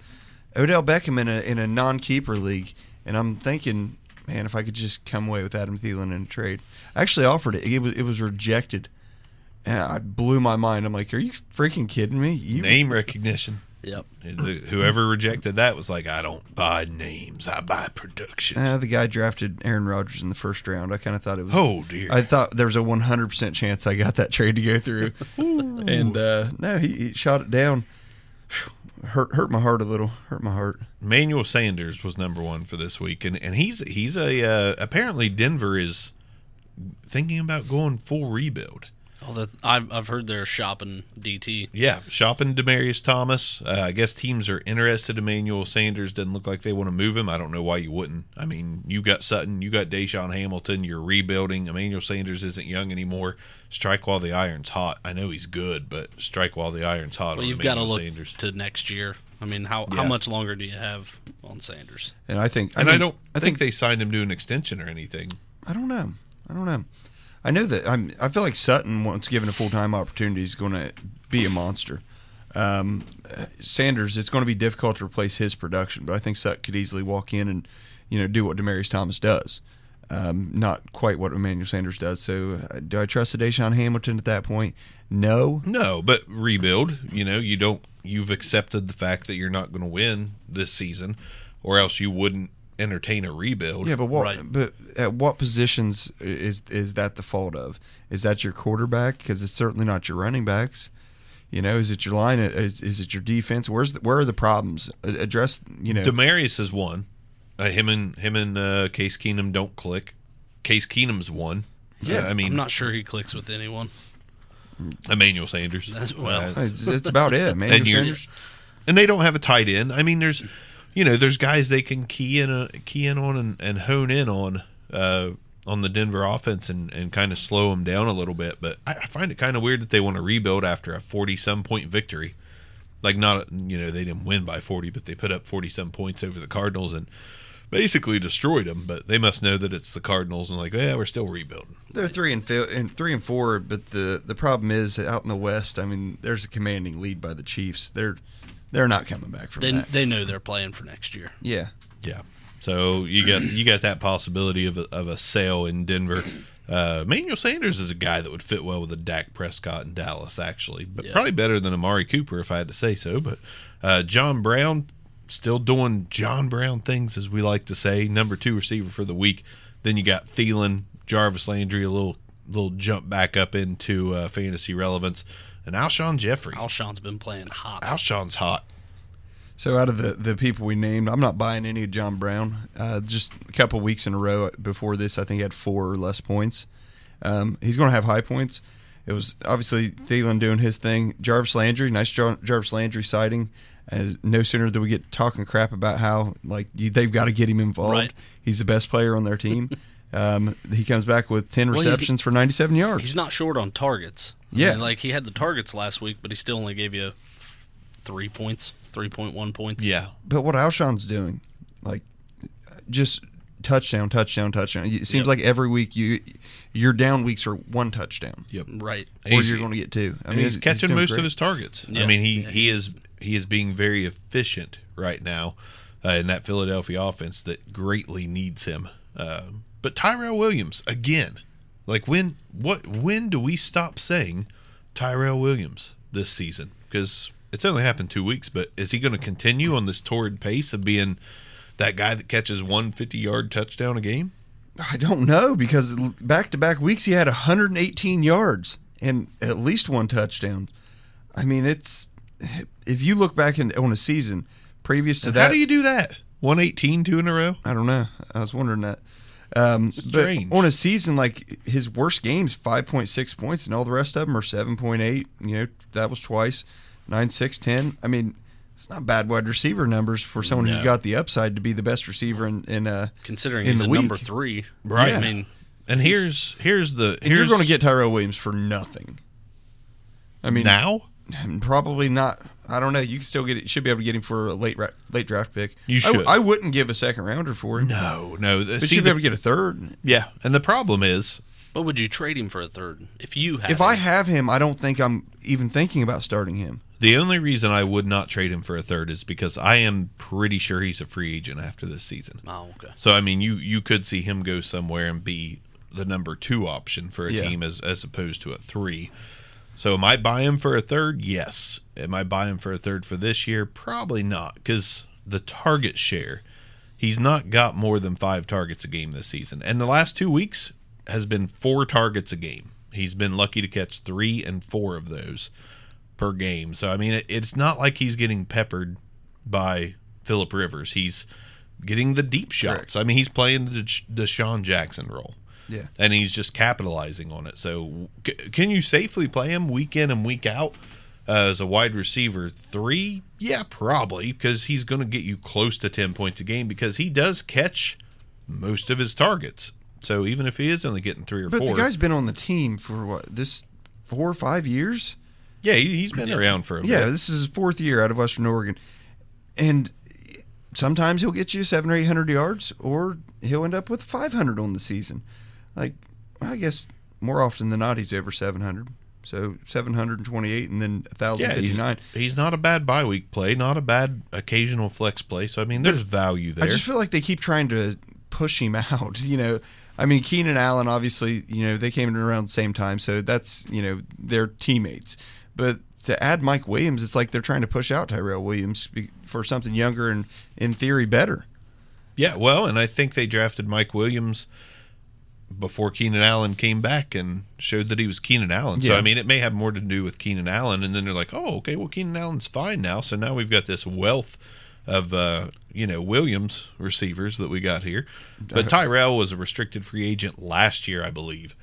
Odell Beckham in a in a non keeper league, and I'm thinking, man, if I could just come away with Adam Thielen in a trade. I actually offered it. It was it was rejected, and I blew my mind. I'm like, are you freaking kidding me? You, Name recognition. Yep. Whoever rejected that was like, I don't buy names, I buy production. Uh, the guy drafted Aaron Rodgers in the first round. I kind of thought it was. oh dear. I thought there was a 100% chance I got that trade to go through. and uh, no, he, he shot it down. Hurt hurt my heart a little. Hurt my heart. Manuel Sanders was number one for this week, and, and he's he's a uh, apparently Denver is thinking about going full rebuild. Although I've I've heard they're shopping DT. Yeah, shopping Demaryius Thomas. Uh, I guess teams are interested Emmanuel Sanders. Doesn't look like they want to move him. I don't know why you wouldn't. I mean, you got Sutton, you got DaeSean Hamilton. You're rebuilding. Emmanuel Sanders isn't young anymore. Strike while the iron's hot. I know he's good, but strike while the iron's hot. Well, on you've got to Emmanuel look Sanders. to next year. I mean, how Yeah. how much longer do you have on Sanders? And I think, and I don't I think they signed him to an extension or anything. I don't know. I don't know. I know that I'm. I feel like Sutton, once given a full time opportunity, is going to be a monster. Um, Sanders, it's going to be difficult to replace his production, but I think Sutton could easily walk in and you know do what Demaryius Thomas does. Um, not quite what Emmanuel Sanders does. So, uh, do I trust DaeSean Hamilton at that point? No. No, but rebuild. You know, you don't. You've accepted the fact that you're not going to win this season, or else you wouldn't entertain a rebuild. Yeah, but what? Right. But at what positions is is that the fault of? Is that your quarterback? Because it's certainly not your running backs. You know, is it your line? Is, is it your defense? Where's the, where are the problems? Address. You know, Demaryius is one. Uh, him and him and uh, Case Keenum don't click. Case Keenum's one. Yeah, Uh, I mean, I'm not sure he clicks with anyone. Emmanuel Sanders. That's- well, Uh, it's, it's about it, man. and, Sanders- and they don't have a tight end. I mean, there's, you know, there's guys they can key in a, key in on and, and hone in on uh, on the Denver offense and, and kind of slow them down a little bit. But I, I find it kind of weird that they want to rebuild after a forty some point victory. Like not, you know, they didn't win by forty, but they put up forty some points over the Cardinals and basically destroyed them. But they must know that it's the Cardinals and like, yeah, we're still rebuilding. They're three and, fi- and three and four, but the the problem is out in the West. I mean, there's a commanding lead by the Chiefs. They're they're not coming back from They that. they know they're playing for next year. yeah, Yeah. So you got you got that possibility of a, of a sale in Denver. Uh, Manuel Sanders is a guy that would fit well with a Dak Prescott in Dallas, actually, but Yeah. probably better than Amari Cooper if I had to say so. But uh, John Brown still doing John Brown things, as we like to say. Number two receiver for the week. Then you got Thielen, Jarvis Landry, a little little jump back up into uh, fantasy relevance, and Alshon Jeffery. Alshon's been playing hot. Alshon's hot. So out of the, the people we named, I'm not buying any of John Brown. Uh, just a couple weeks in a row before this, I think he had four or less points. Um, he's going to have high points. It was obviously Thielen doing his thing. Jarvis Landry, nice Jar- Jarvis Landry sighting. And no sooner do we get talking crap about how like you, they've got to get him involved. Right. He's the best player on their team. um, he comes back with ten Well, receptions for 97 yards. He's not short on targets. I Yeah. mean, like he had the targets last week, but he still only gave you three points, three point one points. Yeah, But what Alshon's doing, like, just touchdown, touchdown, touchdown. It seems Yep. like every week you your down weeks are one touchdown, yep. Right. or He's- you're going to get two. I I mean, mean, he's he's catching doing most great. of his targets. I mean, he Yeah, he is he is being very efficient right now uh, in that Philadelphia offense that greatly needs him. Uh, but Tyrell Williams again, like when what when do we stop saying Tyrell Williams this season? Because it's only happened two weeks, but is he going to continue on this torrid pace of being that guy that catches one 50 yard touchdown a game? I don't know because back to back weeks he had 118 yards and at least one touchdown. I mean, it's if you look back in, on a season previous to that. How do you do that? 118 two in a row? I don't know. I was wondering that. Um, but on a season like his worst games, five point six points, and all the rest of them are seven point eight. You know that was twice, nine, six, ten. I mean, it's not bad wide receiver numbers for someone No. who's got the upside to be the best receiver in. in uh, Considering in he's the a week. number three. Right. I mean, And here's here's the here's you're going to get Tyrell Williams for nothing. I mean, now. probably not. I don't know. You can still get it. Should be able to get him for a late ra- late draft pick. You should. I, wouldn't give a second rounder for him. No, no. Uh, but see, you'd be able to get a third. yeah, and the problem is, but would you trade him for a third if you had? If I have him, I don't think I'm even thinking about starting him. the only reason I would not trade him for a third is because I am pretty sure he's a free agent after this season. Oh, okay. So I mean, you you could see him go somewhere and be the number two option for a Yeah. team as as opposed to a three. So am I buying him for a third? Yes. Am I buying him for a third for this year? Probably not, because the target share, he's not got more than five targets a game this season, and the last two weeks has been four targets a game. He's been lucky to catch three and four of those per game. So I mean, it, it's not like he's getting peppered by Philip Rivers. He's getting the deep shots. Correct. I mean, he's playing the DeSean Jackson role, Yeah. and he's just capitalizing on it. So, c- can you safely play him week in and week out uh, as a wide receiver three? Yeah, probably because he's going to get you close to ten points a game because he does catch most of his targets. So even if he is only getting three or But four, the guy's been on the team for what this four or five years. yeah, he, he's been around for a Yeah, bit. this is his fourth year out of Western Oregon, and sometimes he'll get you seven or eight hundred yards, or he'll end up with five hundred on the season. Like I guess more often than not, he's over seven hundred. So seven hundred and twenty-eight, and then thousand Yeah, he's, he's not a bad bye week play, not a bad occasional flex play. So I mean, there's value there. I just feel like they keep trying to push him out. You know, I mean, Keenan Allen, obviously, you know, they came in around the same time, so that's you know they're teammates. But to add Mike Williams, it's like they're trying to push out Tyrell Williams for something younger and in theory better. yeah, well, and I think they drafted Mike Williams before Keenan Allen came back and showed that he was Keenan Allen. So I mean, it may have more to do with Keenan Allen, and then they're like, oh, okay, well, Keenan Allen's fine now. So now we've got this wealth of uh, you know Williams receivers that we got here. But Tyrell was a restricted free agent last year, I believe.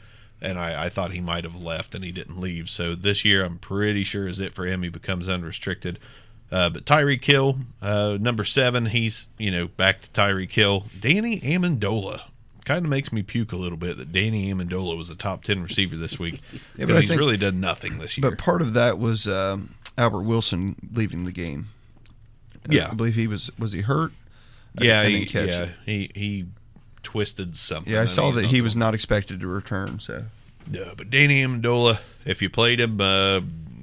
And I, I thought he might have left and he didn't leave. So this year, I'm pretty sure is it for him. He becomes unrestricted. Uh, but Tyreek Hill, uh, number seven, he's you know back to Tyreek Hill. Danny Amendola kind of makes me puke a little bit that Danny Amendola was a top ten receiver this week Yeah, because he's think- really done nothing this year. But part of that was um, Albert Wilson leaving the game. Yeah. I believe he was was he hurt. Yeah, and he, yeah, it. he he twisted something. Yeah, I saw mean, that he was not expected to return. So No, but Danny Amendola, if you played him, uh,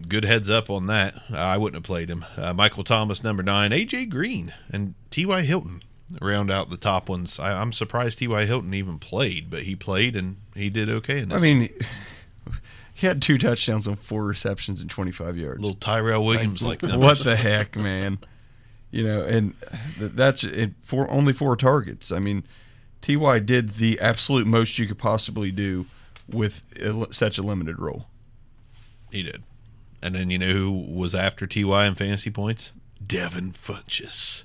good heads up on that. I wouldn't have played him. Uh, Michael Thomas, number nine, AJ Green, and T.Y. Hilton round out the top ones. I, I'm surprised T.Y. Hilton even played, but he played and he did okay. I mean, he had two touchdowns on four receptions and 25 yards. little Tyrell Williams like what the heck, man? You know, and that's it for only four targets. I mean, Ty did the absolute most you could possibly do with such a limited role. He did. And then you know who was after Ty in fantasy points? Devin Funchess.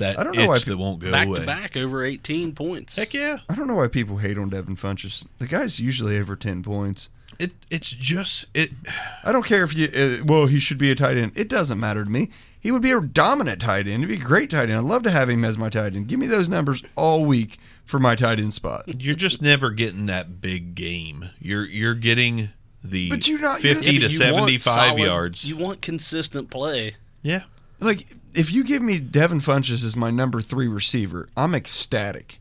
That I don't know itch why that won't go back away. to back over 18 points. Heck yeah! I don't know why people hate on Devin Funchess. The guy's usually over 10 points. It it's just it. I don't care if you. Uh, well, he should be a tight end. It doesn't matter to me. He would be a dominant tight end. He'd be a great tight end. I'd love to have him as my tight end. Give me those numbers all week for my tight end spot. You're just never getting that big game. You're you're getting the But you're not- you're- fifty Yeah, to you seventy five solid- yards. You want consistent play. yeah, Like if you give me Devin Funchess as my number three receiver, I'm ecstatic.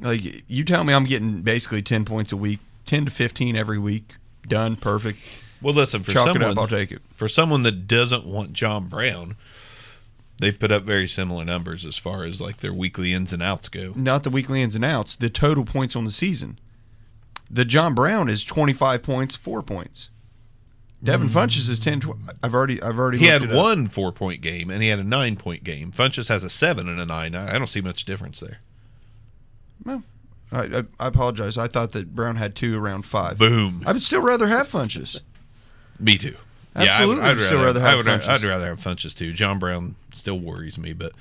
Like you tell me I'm getting basically ten points a week, ten to fifteen every week. Done, perfect. Well, listen for Chalk it someone up, I'll take it. for someone that doesn't want John Brown. They've put up very similar numbers as far as like their weekly ins and outs go. Not the weekly ins and outs, the total points on the season. The John Brown is twenty five points, four points. Devin hmm. Funchess is 10 tw- I've already I've already He had one four point game and he had a nine point game. Funchess has a seven and a nine. I I don't see much difference there. Well, I, I, I apologize. I thought that Brown had two around five. Boom. I would still rather have Funchess. Me too. Absolutely, yeah, I would, I'd I'd still rather I have would, Funchess. I'd rather have Funchess too. John Brown still worries me, but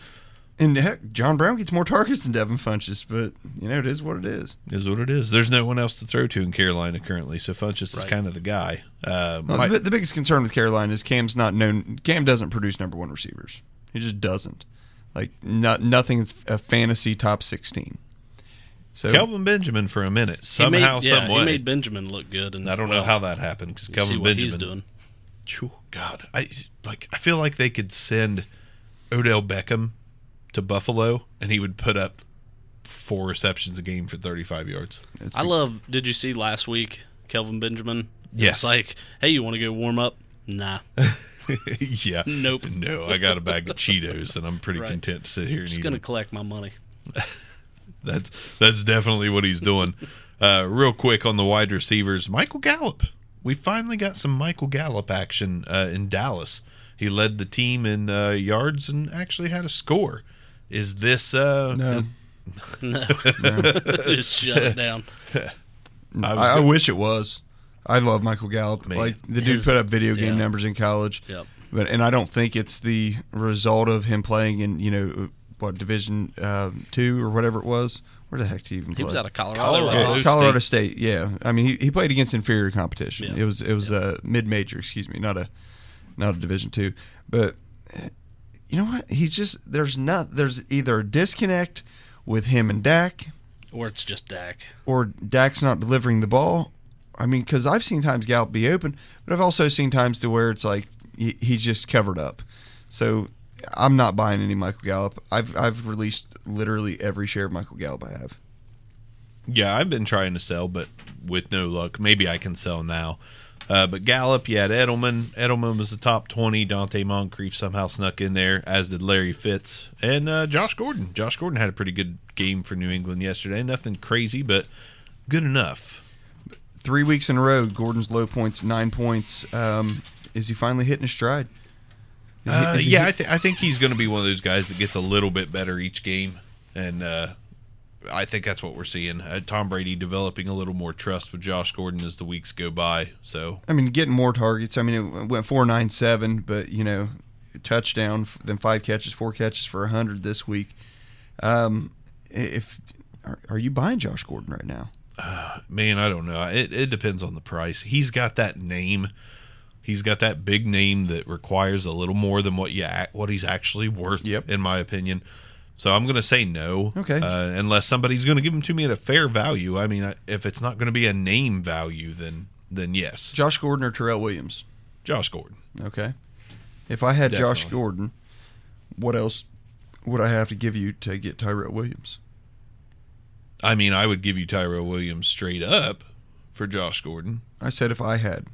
And heck, John Brown gets more targets than Devin Funchess, but you know it is what it is. is what it is. There's no one else to throw to in Carolina currently, so Funchess is kind of the guy. Uh, Well, my- the, the biggest concern with Carolina is Cam's not known. Cam doesn't produce number one receivers. He just doesn't. Like not nothing's a fantasy top sixteen. So Kelvin Benjamin for a minute He somehow, made, yeah, some he made Benjamin look good, and I don't know how that happened because you Kelvin see what Benjamin. he's doing. Phew, God, I like. I feel like they could send Odell Beckham to Buffalo, and he would put up four receptions a game for 35 yards. it's I love. Did you see last week, Kelvin Benjamin? Yes. It's like, hey, you want to go warm up? Nah. yeah. Nope. No, I got a bag of Cheetos, and I'm pretty Right. content to sit here and Just eat gonna collect my money. That's that's definitely what he's doing. Uh, real quick on the wide receivers, Michael Gallup. We finally got some Michael Gallup action uh, in Dallas. He led the team in uh, yards and actually had a score. Is this uh, no. No. Just shut it down. I I, was I go- wish it was. I love Michael Gallup. Man. like the dude His- put up video game yeah. numbers in college. Yep. But and I don't think it's the result of him playing in you know what Division um, two or whatever it was. Where the heck did he even He play? was out of Colorado. Colorado. Yeah. Colorado State. Yeah, I mean he, he played against inferior competition. Yeah. It was it was a mid major, excuse me, not a not a Division two. But you know what? He's just there's not there's either a disconnect with him and Dak, Or it's just Dak. or Dak's not delivering the ball. I mean, because I've seen times Gallup be open, but I've also seen times to where it's like he, he's just covered up. So I'm not buying any Michael Gallup. I've I've released literally every share of Michael Gallup I have. Yeah, I've been trying to sell, but with no luck. Maybe I can sell now. Uh, but Gallup, you had Edelman. Edelman was the top 20. Donte Moncrief somehow snuck in there, as did Larry Fitz. And uh, Josh Gordon. Josh Gordon had a pretty good game for New England yesterday. Nothing crazy, but good enough. Three weeks in a row, Gordon's low points nine points. Um, is he finally hitting his stride? Is he- Uh, is he yeah, I, th- I think he's going to be one of those guys that gets a little bit better each game. And uh, I think that's what we're seeing. Uh, Tom Brady developing a little more trust with Josh Gordon as the weeks go by. So I mean, getting more targets. I mean, it went four nine seven, but you know, touchdown, then five catches, four catches for hundred this week. Um, if are, are you buying Josh Gordon right now? man, I don't know. It it depends on the price. He's got that name. He's got that big name that requires a little more than what you what he's actually worth. Yep. in my opinion. So I'm going to say no. Okay. Uh, unless somebody's going to give them to me at a fair value. I mean, I- if it's not going to be a name value, then then yes, Josh Gordon or Tyrell Williams? Josh Gordon. Okay. If I had Josh Gordon, what else? would I have to give you to get Tyrell Williams? I mean, I would give you Tyrell Williams straight up for Josh Gordon. I said if I had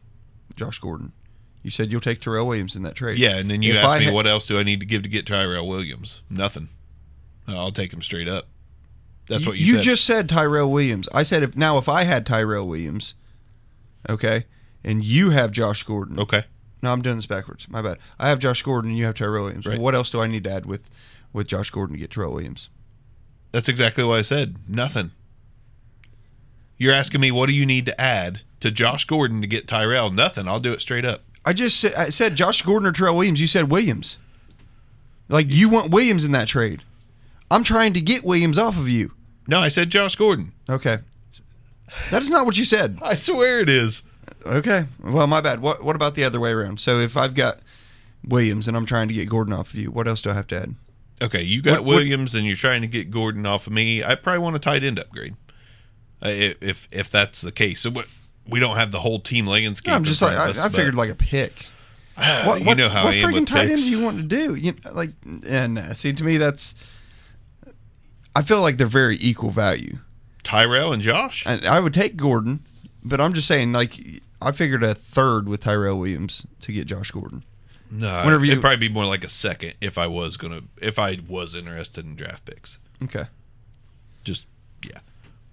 Josh Gordon. You said you'll take Tyrell Williams in that trade. Yeah, and then you If asked I me had- what else do I need to give to get Tyrell Williams? Nothing. I'll take him straight up. That's what you, said. just said Tyrell Williams. I said if now if I had Tyrell Williams, okay, and you have Josh Gordon. okay. No, I'm doing this backwards. My bad. I have Josh Gordon and you have Tyrell Williams. Right. What else do I need to add with with Josh Gordon to get Tyrell Williams? That's exactly what I said. Nothing. You're asking me what do you need to add to Josh Gordon to get Tyrell? Nothing. I'll do it straight up. I just said, I said Josh Gordon or Tyrell Williams. You said Williams. Like you want Williams in that trade. I'm trying to get Williams off of you. No, I said Josh Gordon. Okay. That is not what you said. I swear it is. Okay. Well, my bad. What what about the other way around? So if I've got Williams and I'm trying to get Gordon off of you, what else do I have to add? Okay, you got What- what- Williams and you're trying to get Gordon off of me. I probably want a tight end upgrade. Uh, if if, if that's the case, so what, we don't have the whole team landscape. I'm just like front I, I figured like a pick. uh, What, you know how what I am freaking tight end do you want to do? You know, like and uh, see to me that's I feel like they're very equal value. Tyrell and Josh. And I would take Gordon, but I'm just saying like I figured a third with Tyrell Williams to get Josh Gordon. No, whenever you- it'd probably be more like a second if I was gonna if I was interested in draft picks. Okay. Just yeah,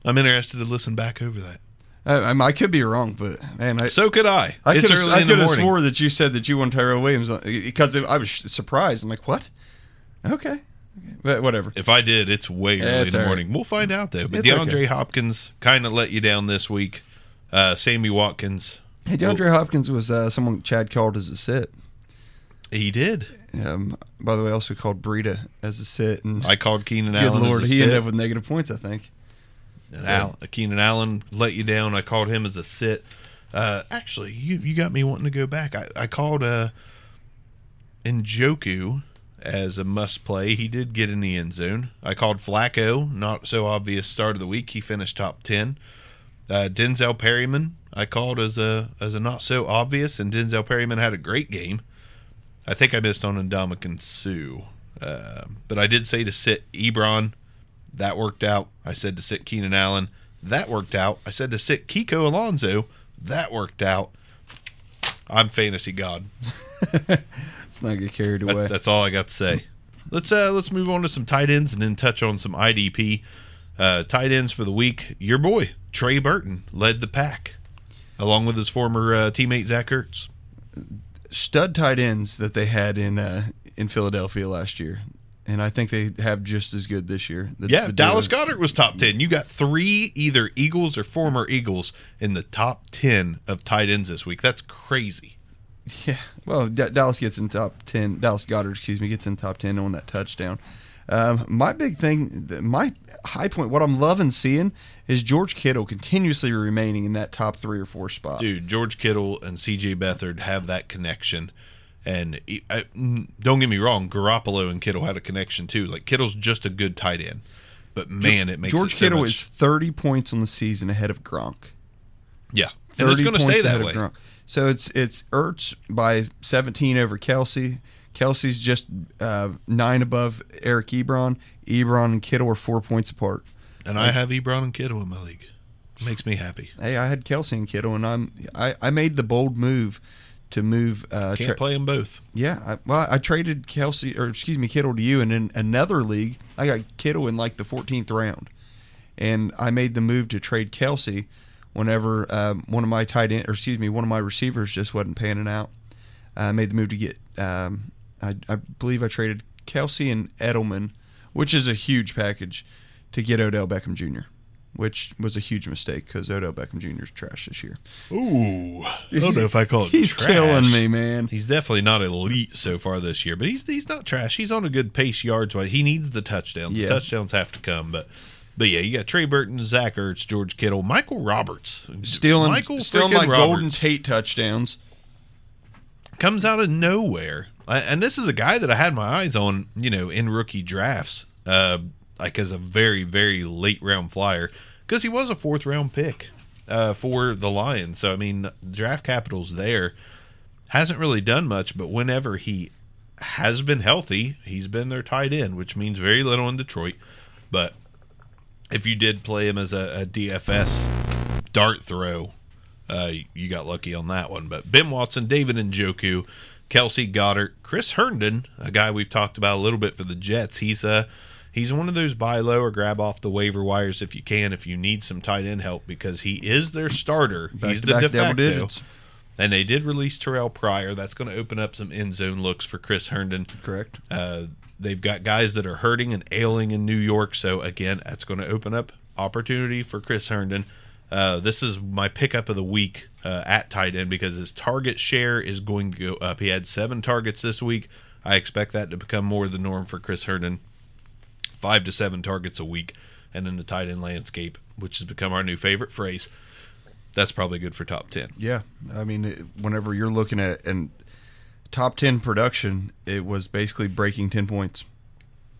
I'm interested to listen back over that. I, I, could be wrong, but man, I So could I. I could have I in the have morning. swore that you said that you want Tyrell Williams uh, because I was surprised. I'm like, what? Okay. But whatever. If I did, it's way early it's in the all right. morning. We'll find out though. But It's DeAndre okay. Hopkins kind of let you down this week. Uh, Sammy Watkins, Hey, DeAndre Hopkins was uh, someone Chad called as a sit. he did. Um, by the way, also called Breida as a sit, and I called Keenan good Allen. lord, as a he ended up with negative points. I think. And So- Al, Keenan Allen let you down. I called him as a sit. Uh, actually, you you got me wanting to go back. I, I called uh, Njoku as a must play. He did get in the end zone. I called Flacco, not so obvious start of the week. He finished top ten. Uh, Denzel Perryman, I called as a as a not so obvious, and Denzel Perryman had a great game. I think I missed on Ndamukong Suh, uh, but I did say to sit Ebron. That worked out. I said to sit Keenan Allen. That worked out. I said to sit Kiko Alonso. That worked out. I'm fantasy god. Let's not get carried That- away. that's all I got to say. Let's uh let's move on to some tight ends and then touch on some IDP. Uh, tight ends for the week. Your boy Trey Burton led the pack, along with his former uh, teammate Zach Ertz. Stud tight ends that they had in uh, in Philadelphia last year, and I think they have just as good this year. The- Yeah, the Dallas Goedert was top ten. You got three either Eagles or former Eagles in the top ten of tight ends this week. That's crazy. Yeah, well, D- Dallas gets in top ten. Dallas Goedert, excuse me, gets in top ten on that touchdown. Um, my big thing, my high point, what I'm loving seeing is George Kittle continuously remaining in that top three or four spot. Dude, George Kittle and C.J. Beathard have that connection. And I, don't get me wrong, Garoppolo and Kittle had a connection too. Like Kittle's just a good tight end, but man, it makes George it so Kittle much- is 30 points on the season ahead of Gronk. yeah, and it's 30 going to stay that way. Gronk. So it's it's Ertz by 17 over Kelce. Kelce's just uh, nine above Eric Ebron. Ebron and Kittle are four points apart. And I have Ebron and Kittle in my league. Makes me happy. Hey, I had Kelce and Kittle, and I'm I, I made the bold move to move. Uh, Can't tra- play them both. Yeah, I, well, I traded Kelce or excuse me Kittle to you, and in another league, I got Kittle in like the 14th round, and I made the move to trade Kelce whenever um, one of my tight end or excuse me one of my receivers just wasn't panning out. I made the move to get um, I, I believe I traded Kelce and Edelman, which is a huge package, to get Odell Beckham Jr. Which was a huge mistake because Odell Beckham Jr. is trash this year. Ooh, I don't know if I call it. He's trash. killing me, man. He's definitely not elite so far this year, but he's he's not trash. He's on a good pace yards wise. He needs the touchdowns. Yeah. The touchdowns have to come, but but yeah, you got Trey Burton, Zach Ertz, George Kittle, Michael Roberts, Stealing, Michael stealing freaking my Golden Roberts Tate touchdowns. comes out of nowhere. And this is a guy that I had my eyes on, you know, in rookie drafts, uh, like as a very very late round flyer because he was a fourth round pick uh, for the Lions. So I mean, draft capital's there. Hasn't really done much, but whenever he has been healthy. He's been their tight end, which means very little in Detroit. But if you did play him as a, a DFS dart throw, uh, you got lucky on that one. But Ben Watson, David Njoku, Kelce Goedert, Chris Herndon, a guy we've talked about a little bit for the Jets. He's uh he's one of those buy low or grab off the waiver wires if you can if you need some tight end help because he is their starter. he's the de facto. digits. And they did release Terrelle Pryor. That's going to open up some end zone looks for Chris Herndon. Correct. Uh, they've got guys that are hurting and ailing in New York. So, again, that's going to open up opportunity for Chris Herndon. Uh, this is my pickup of the week uh, at tight end because his target share is going to go up. He had seven targets this week. I expect that to become more the norm for Chris Herndon. Five to seven targets a week. And in the tight end landscape, which has become our new favorite phrase, that's probably good for top 10. Yeah, I mean, whenever you're looking at and top ten production, it was basically breaking ten points.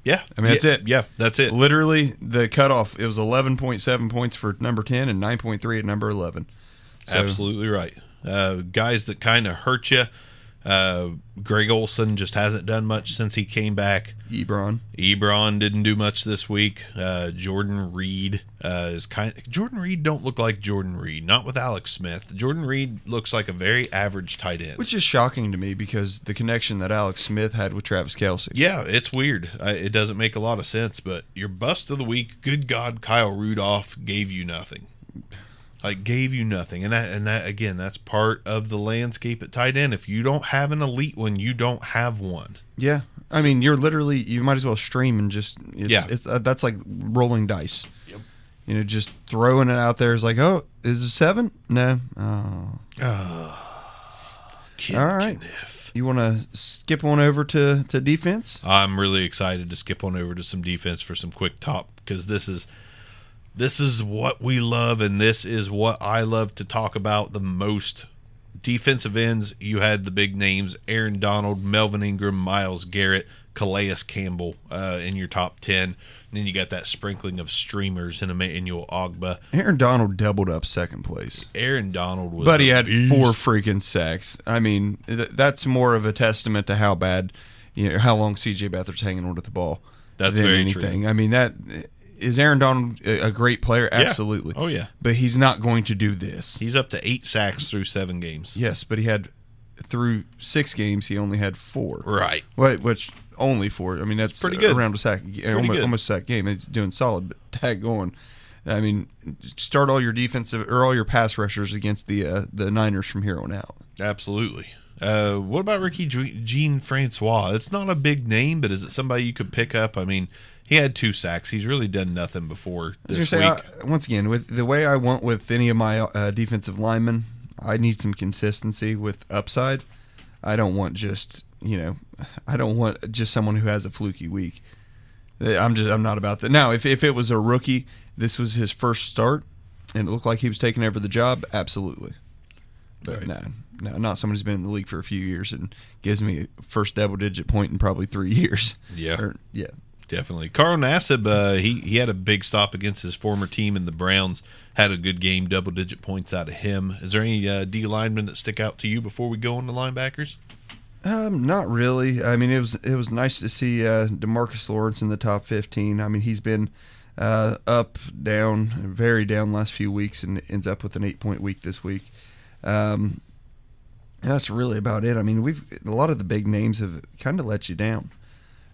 Yeah. I mean, that's Yeah, it. Yeah, that's it. Literally, the cutoff it was eleven point seven points for number ten and nine point three at number eleven. So, Absolutely right. Uh, guys that kind of hurt you. Uh, Greg Olsen just hasn't done much since he came back. Ebron. Ebron didn't do much this week. Uh, Jordan Reed uh, is kind. Jordan Reed don't look like Jordan Reed. Not with Alex Smith. Jordan Reed looks like a very average tight end. Which is shocking to me because the connection that Alex Smith had with Travis Kelce. yeah, it's weird. Uh, it doesn't make a lot of sense. But your bust of the week, good God, Kyle Rudolph gave you nothing. Like gave you nothing, and that and that again, that's part of the landscape at tight end. If you don't have an elite one, you don't have one. Yeah, I mean, you're literally you might as well stream and just it's, Yeah. It's, uh, that's like rolling dice. Yep. You know, just throwing it out there is like, oh, is it seven? No. Oh, Kid All right. Kniff. you want to skip on over to to defense? I'm really excited to skip on over to some defense for some quick top because this is this is what we love and this is what I love to talk about the most. Defensive ends, you had the big names: Aaron Donald, Melvin Ingram, Myles Garrett, Calais Campbell uh, in your top ten. And then you got that sprinkling of streamers in Emmanuel Ogbah. Aaron Donald doubled up second place. Aaron Donald was, But he had beast. four freaking sacks. I mean, th- that's more of a testament to how bad, you know, how long CJ Beathard's hanging on to the ball. That's than very anything. true. I mean, that is Aaron Donald a great player? Absolutely. Oh, yeah. But he's not going to do this. He's up to eight sacks through seven games. Yes, but he had through six games. He only had four. Right. Which only four? I mean, that's pretty good. around a sack, almost, almost sack game. It's doing solid, but tag going. I mean, start all your defensive or all your pass rushers against the uh, the Niners from here on out. Absolutely. Uh, what about Ricky Jean Francois? It's not a big name, but is it somebody you could pick up? I mean, he had two sacks. He's really done nothing before this gonna week. say, I, once again, with the way I want with any of my uh, defensive linemen, I need some consistency with upside. I don't want just you know, I don't want just someone who has a fluky week. Uh, I'm just I'm not about that. Now, if if it was a rookie, this was his first start, and it looked like he was taking over the job, absolutely. But Right. no, no, not someone who's been in the league for a few years and gives me first double digit point in probably three years. Yeah. Or- yeah. Definitely. Carl Nassib, uh, he, he had a big stop against his former team in the Browns. Had a good game, double digit points out of him. Is there any uh, D linemen that stick out to you before we go on to linebackers? Um, not really. I mean, it was it was nice to see uh, Demarcus Lawrence in the top fifteen. I mean, he's been uh, up, down, very down last few weeks, and ends up with an eight point week this week. Um, that's really about it. I mean, we've a lot of the big names have kind of let you down.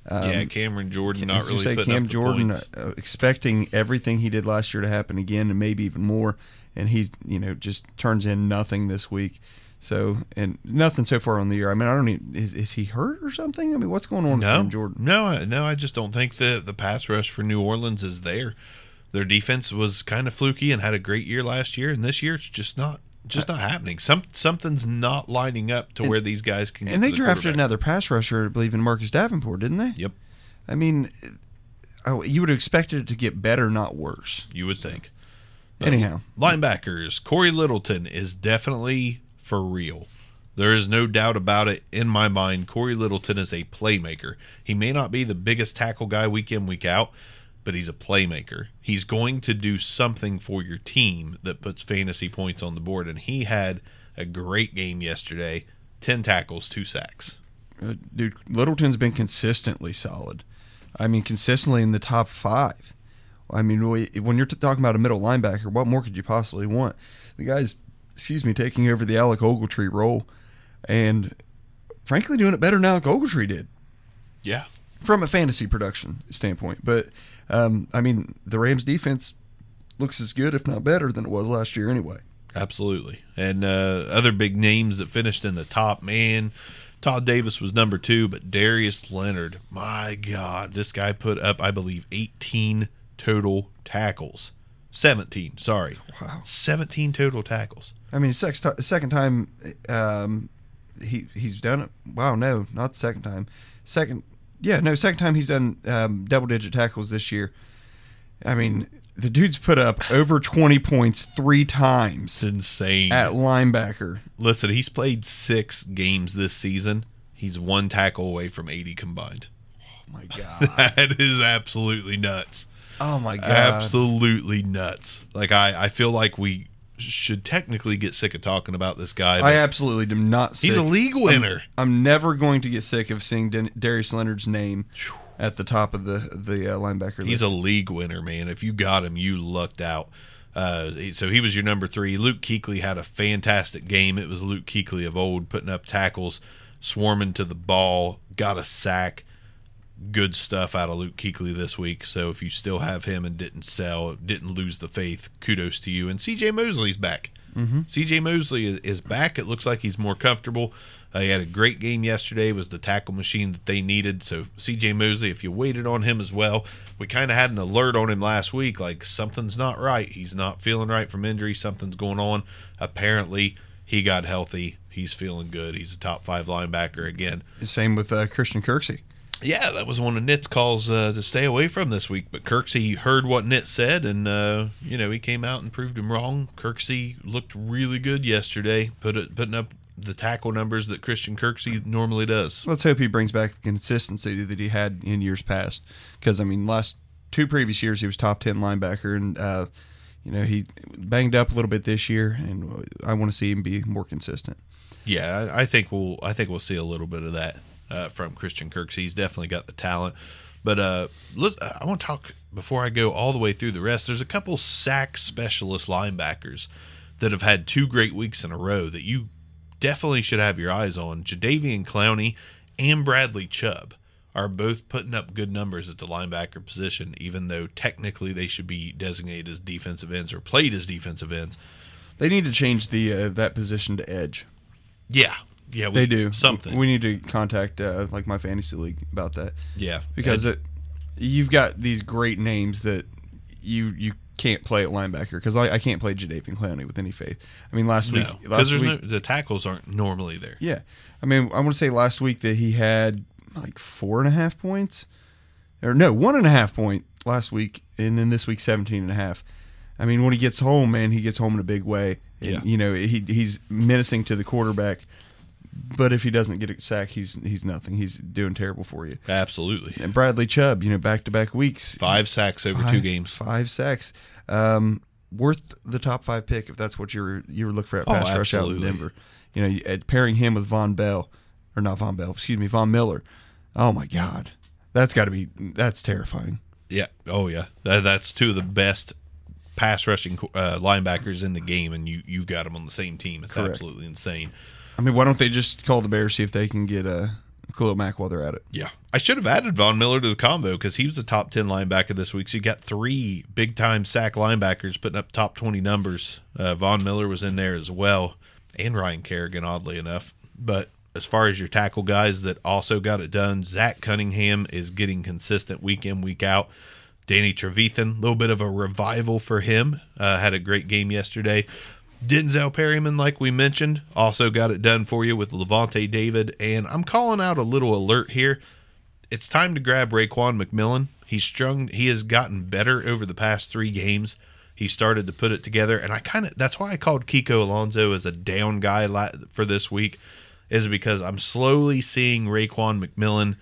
Um, yeah, Cameron Jordan not really say, Cam Jordan uh, expecting everything he did last year to happen again, and maybe even more, and he you know just turns in nothing this week. So and nothing so far on the year. I mean, I don't even is, is he hurt or something? I mean, what's going on with No, Cam Jordan? no, I- no. I just don't think the the pass rush for New Orleans is there. Their defense was kind of fluky and had a great year last year, and this year it's just not just not happening. Some something's not lining up to where these guys can. Get And they the drafted another pass rusher, I believe, in Marcus Davenport, didn't they? Yep, I mean, oh, you would have expected it to get better, not worse. you would think. Anyhow, um, Linebackers, Cory Littleton is definitely for real. There is no doubt about it in my mind. Cory Littleton is a playmaker. He may not be the biggest tackle guy week in, week out, but he's a playmaker. He's going to do something for your team that puts fantasy points on the board. And he had a great game yesterday 10 tackles, two sacks. uh, dude, Littleton's been consistently solid. I mean, consistently in the top five. I mean, when you're talking about a middle linebacker, what more could you possibly want? The guy's, excuse me, taking over the Alec Ogletree role, and frankly, doing it better than Alec Ogletree did Yeah. from a fantasy production standpoint. But um, I mean, the Rams defense looks as good, if not better, than it was last year anyway. Absolutely. And uh, other big names that finished in the top, man. Todd Davis was number two, but Darius Leonard, my God, this guy put up, I believe, 18 total tackles. 17, sorry. Wow. 17 total tackles. I mean, sex second time um, he he's done it. Wow, no, not second time. Second, yeah, no, second time he's done um, double digit tackles this year. I mean, the dude's put up over twenty points three It's times insane. at linebacker. Listen, he's played six games this season. He's one tackle away from 80 combined. Oh my god! That is absolutely nuts. Oh my god! Absolutely nuts. Like I, I feel like we should technically get sick of talking about this guy. I absolutely am not. Sick. he's a league winner. I'm never going to get sick of seeing Dan- Darius Leonard's name at the top of the the uh, linebacker List. He's a league winner, man. If you got him, you lucked out. Uh, so he was your number three. Luke Kuechly had a fantastic game. It was Luke Kuechly of old, putting up tackles, swarming to the ball, got a sack. Good stuff out of Luke Kuechly this week. So if you still have him and didn't sell, didn't lose the faith, kudos to you. And C.J. Mosley's back. Mm-hmm. C.J. Mosley is, is back. It looks like he's more comfortable. Uh, he had a great game yesterday. Was the tackle machine that they needed. So C.J. Mosley, if you waited on him as well, we kind of had an alert on him last week. Like something's not right. He's not feeling right from injury. Something's going on. Apparently, he got healthy. He's feeling good. He's a top five linebacker again. Same with uh, Christian Kirksey. Yeah, that was one of Nitt's calls uh, to stay away from this week. But Kirksey heard what Nitt said, and uh, you know he came out and proved him wrong. Kirksey looked really good yesterday, put it, putting up the tackle numbers that Christian Kirksey normally does. Let's hope he brings back the consistency that he had in years past. Because I mean, last two previous years he was top ten linebacker, and uh, you know he banged up a little bit this year, and I want to see him be more consistent. Yeah, I think we'll I think we'll see a little bit of that uh, from Christian Kirksey. He's definitely got the talent. But uh, let, I want to talk before I go all the way through the rest. There's a couple sack specialist linebackers that have had two great weeks in a row that you definitely should have your eyes on. Jadeveon Clowney and Bradley Chubb are both putting up good numbers at the linebacker position, even though technically they should be designated as defensive ends or played as defensive ends. They need to change the uh, that position to edge. Yeah, yeah, we, They do something. We need to contact uh, like my fantasy league about that yeah, because it, you've got these great names that you you can't play at linebacker because I, I can't play Jadeveon Clowney with any faith. I mean, last no, week, because last there's week, no the tackles aren't normally there. Yeah, I mean, I want to say last week that he had like four and a half points, or no, one and a half point last week, and then this week seventeen and a half. I mean, when he gets home, man, he gets home in a big way. And, Yeah. you know, he he's menacing to the quarterback, but if he doesn't get a sack, he's he's nothing. He's doing terrible for you. Absolutely, And Bradley Chubb, you know, back to back weeks, five sacks over two games. five sacks. Um, worth the top five pick if that's what you're you were looking for at Oh, pass rush out in. Denver. You know, you- pairing him with Von Bell or not Von Bell, excuse me, Von Miller. Oh my God, that's got to be that's terrifying. Yeah. Oh yeah. That, that's two of the best pass rushing uh, linebackers in the game, and you you've got them on the same team. It's Correct. absolutely insane. I mean, why don't they just call the Bears see if they can get a Khalil Mack while they're at it? Yeah. I should have added Von Miller to the combo because he was the top 10 linebacker this week. So you got three big time sack linebackers putting up top 20 numbers. Uh, Von Miller was in there as well, and Ryan Kerrigan, oddly enough. But as far as your tackle guys that also got it done, Zach Cunningham is getting consistent week in, week out. Danny Trevathan, a little bit of a revival for him. Uh, had a great game yesterday. Denzel Perryman, like we mentioned, also got it done for you with Lavonte David. And I'm calling out a little alert here. It's time to grab Raekwon McMillan. He's strung. He has gotten better over the past three games. He started to put it together, and I kind of that's why I called Kiko Alonso as a down guy for this week, is because I'm slowly seeing Raekwon McMillan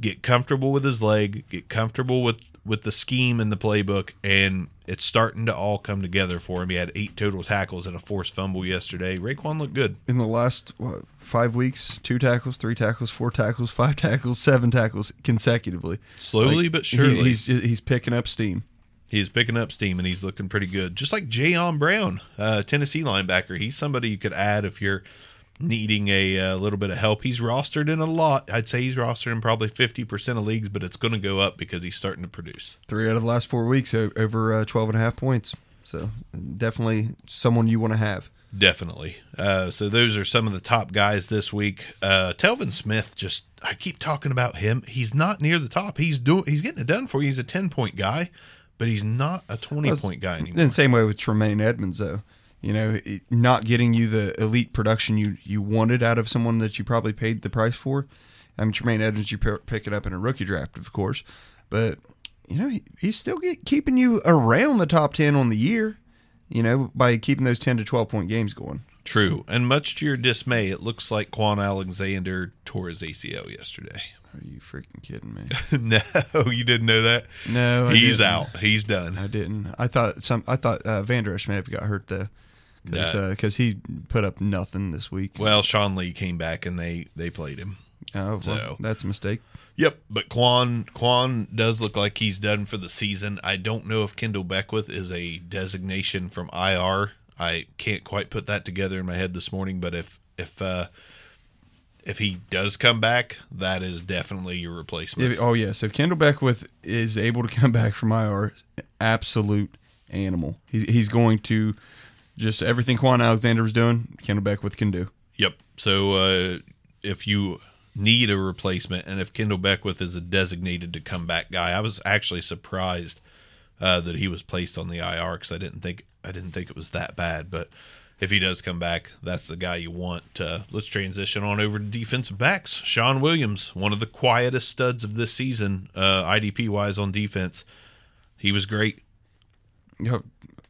get comfortable with his leg, get comfortable with with the scheme and the playbook, and it's starting to all come together for him. He had eight total tackles and a forced fumble yesterday. Raekwon looked good. In the last what, five weeks, two tackles, three tackles, four tackles, five tackles, seven tackles consecutively. Slowly Like, but surely. he's he's picking up steam. He's picking up steam and he's looking pretty good. Just like Jayon Brown, uh, Tennessee linebacker. He's somebody you could add if you're needing a uh, little bit of help. He's rostered in a lot. I'd say he's rostered in probably 50% of leagues, but it's going to go up because he's starting to produce. Three out of the last four weeks over uh, 12 and a half points. So definitely someone you want to have. Definitely. Uh, so those are some of the top guys this week. Uh, Telvin Smith, just I keep talking about him. He's not near the top. He's doing. He's getting it done for you. He's a 10 point guy, but he's not a 20 point guy anymore. The same way with Tremaine Edmunds, though. You know, not getting you the elite production you, you wanted out of someone that you probably paid the price for. I mean, Tremaine Edmunds, you p- pick it up in a rookie draft, of course, but you know he, he's still get, keeping you around the top ten on the year. You know, by keeping those ten to twelve point games going. True. And much to your dismay, it looks like Kwon Alexander tore his ACL yesterday. Are you freaking kidding me? no, you didn't know that? No, I He's didn't. out. He's done. I didn't. I thought some. I thought uh, Van Der Esch may have got hurt though, because Nah. he put up nothing this week. Well, Sean Lee came back and they they played him. oh, well, so- that's a mistake. Yep, but Kwon Kwon does look like he's done for the season. I don't know if Kendall Beckwith is a designation from IR. I can't quite put that together in my head this morning, but if if uh if he does come back, that is definitely your replacement. If, oh yes, if Kendall Beckwith is able to come back from IR, absolute animal. He's he's going to just everything Kwon Alexander was doing. Kendall Beckwith can do. Yep. So uh, if you need a replacement, and if Kendall Beckwith is a designated to come back guy, I was actually surprised uh, that he was placed on the IR because I didn't think I didn't think it was that bad. But if he does come back, that's the guy you want. Uh, let's transition on over to defensive backs. Shawn Williams, one of the quietest studs of this season, uh, IDP wise on defense. He was great. Know,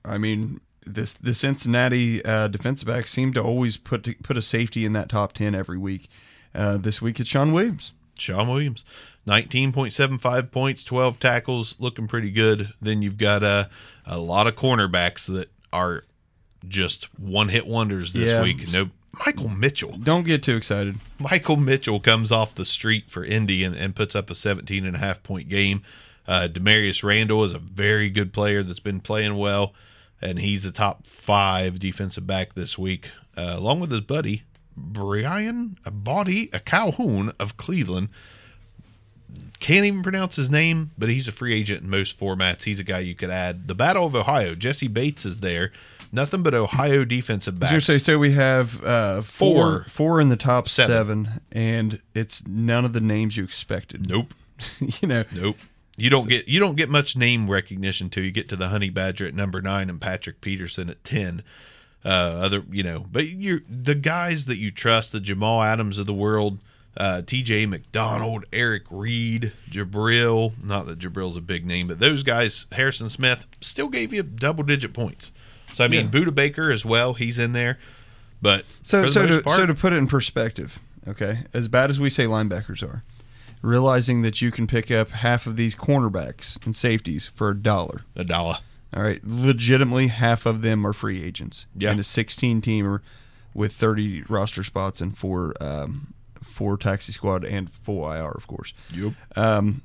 I mean, this the Cincinnati uh, defensive backs seem to always put put a safety in that top ten every week. Uh, this week it's Shawn Williams. Shawn Williams, 19.75 points, 12 tackles, looking pretty good. Then you've got uh, a lot of cornerbacks that are just one hit wonders this Yeah. week. No, Michael Mitchell. Don't get too excited. Michael Mitchell comes off the street for Indy and, and puts up a 17 and a half point game. Uh, Damarious Randall is a very good player that's been playing well, and he's a top five defensive back this week, uh, along with his buddy Brian Body a Calhoun of Cleveland. Can't even pronounce his name, but he's a free agent in most formats. He's a guy you could add. The Battle of Ohio, Jessie Bates is there. Nothing but Ohio defensive backs. say, so we have uh, four, Four. four in the top Seven. seven. and it's none of the names you expected. nope. you know, Nope. You don't get you don't get much name recognition till you get to the Honey Badger at number nine and Patrick Peterson at ten. Uh, other you know, but you're the guys that you trust, the Jamal Adams of the world, uh, T.J. McDonald, Eric Reid, Jabrill. Not that Jabrill's a big name, but those guys, Harrison Smith, still gave you double digit points. So I mean, Yeah. Budda Baker as well, he's in there. But So so to part- so to put it in perspective, okay, as bad as we say linebackers are, realizing that you can pick up half of these cornerbacks and safeties for a dollar. a dollar. All right, legitimately half of them are free agents. Yeah. and a 16 teamer with 30 roster spots and four um, four taxi squad and full IR, of course. Yep. Um,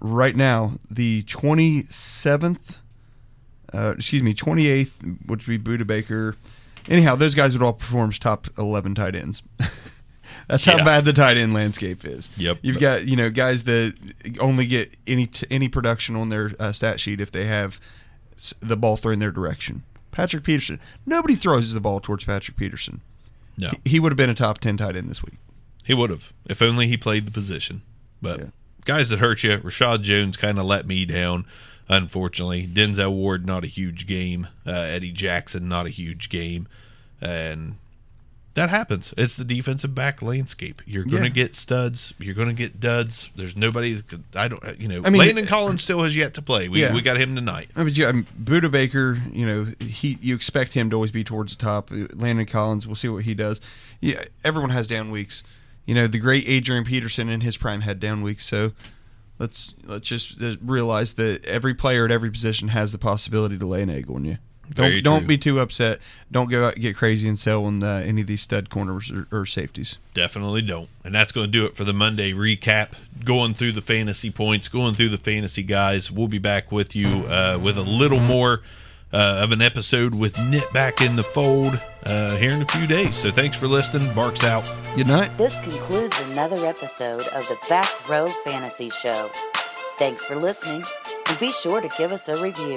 right now, the 27th, uh, excuse me, 28th, which would be Budda Baker. Anyhow, those guys would all perform as top 11 tight ends. That's how Yeah. bad the tight end landscape is. Yep. You've got you know guys that only get any t- any production on their uh, stat sheet if they have s- the ball thrown in their direction. Patrick Peterson. Nobody throws the ball towards Patrick Peterson. No. He- He would have been a top 10 tight end this week. He would have if only he played the position. But Yeah. guys that hurt you, Reshad Jones kind of let me down. Unfortunately, Denzel Ward not a huge game. Uh, Eddie Jackson not a huge game, and that happens. It's the defensive back landscape. You're going to Yeah. get studs. You're going to get duds. There's nobody. I don't. You know, I mean- Landon Collins still has yet to play. We Yeah. we got him tonight. I mean, yeah, I mean, Budda Baker, you know, he you expect him to always be towards the top. Landon Collins, we'll see what he does. Yeah, everyone has down weeks. You know, the great Adrian Peterson in his prime had down weeks, so Let's let's just uh, realize that every player at every position has the possibility to lay an egg on you. Very Don't don't true. be too upset. Don't go out get crazy and sell on uh, any of these stud corners or, or safeties. Definitely don't. And that's going to do it for the Monday recap. Going through the fantasy points, going through the fantasy guys. We'll be back with you uh, with a little more uh, of an episode with Nit back in the fold uh, here in a few days. So thanks for listening. Barks out. Good night. This concludes another episode of the Back Row Fantasy Show. Thanks for listening, and be sure to give us a review.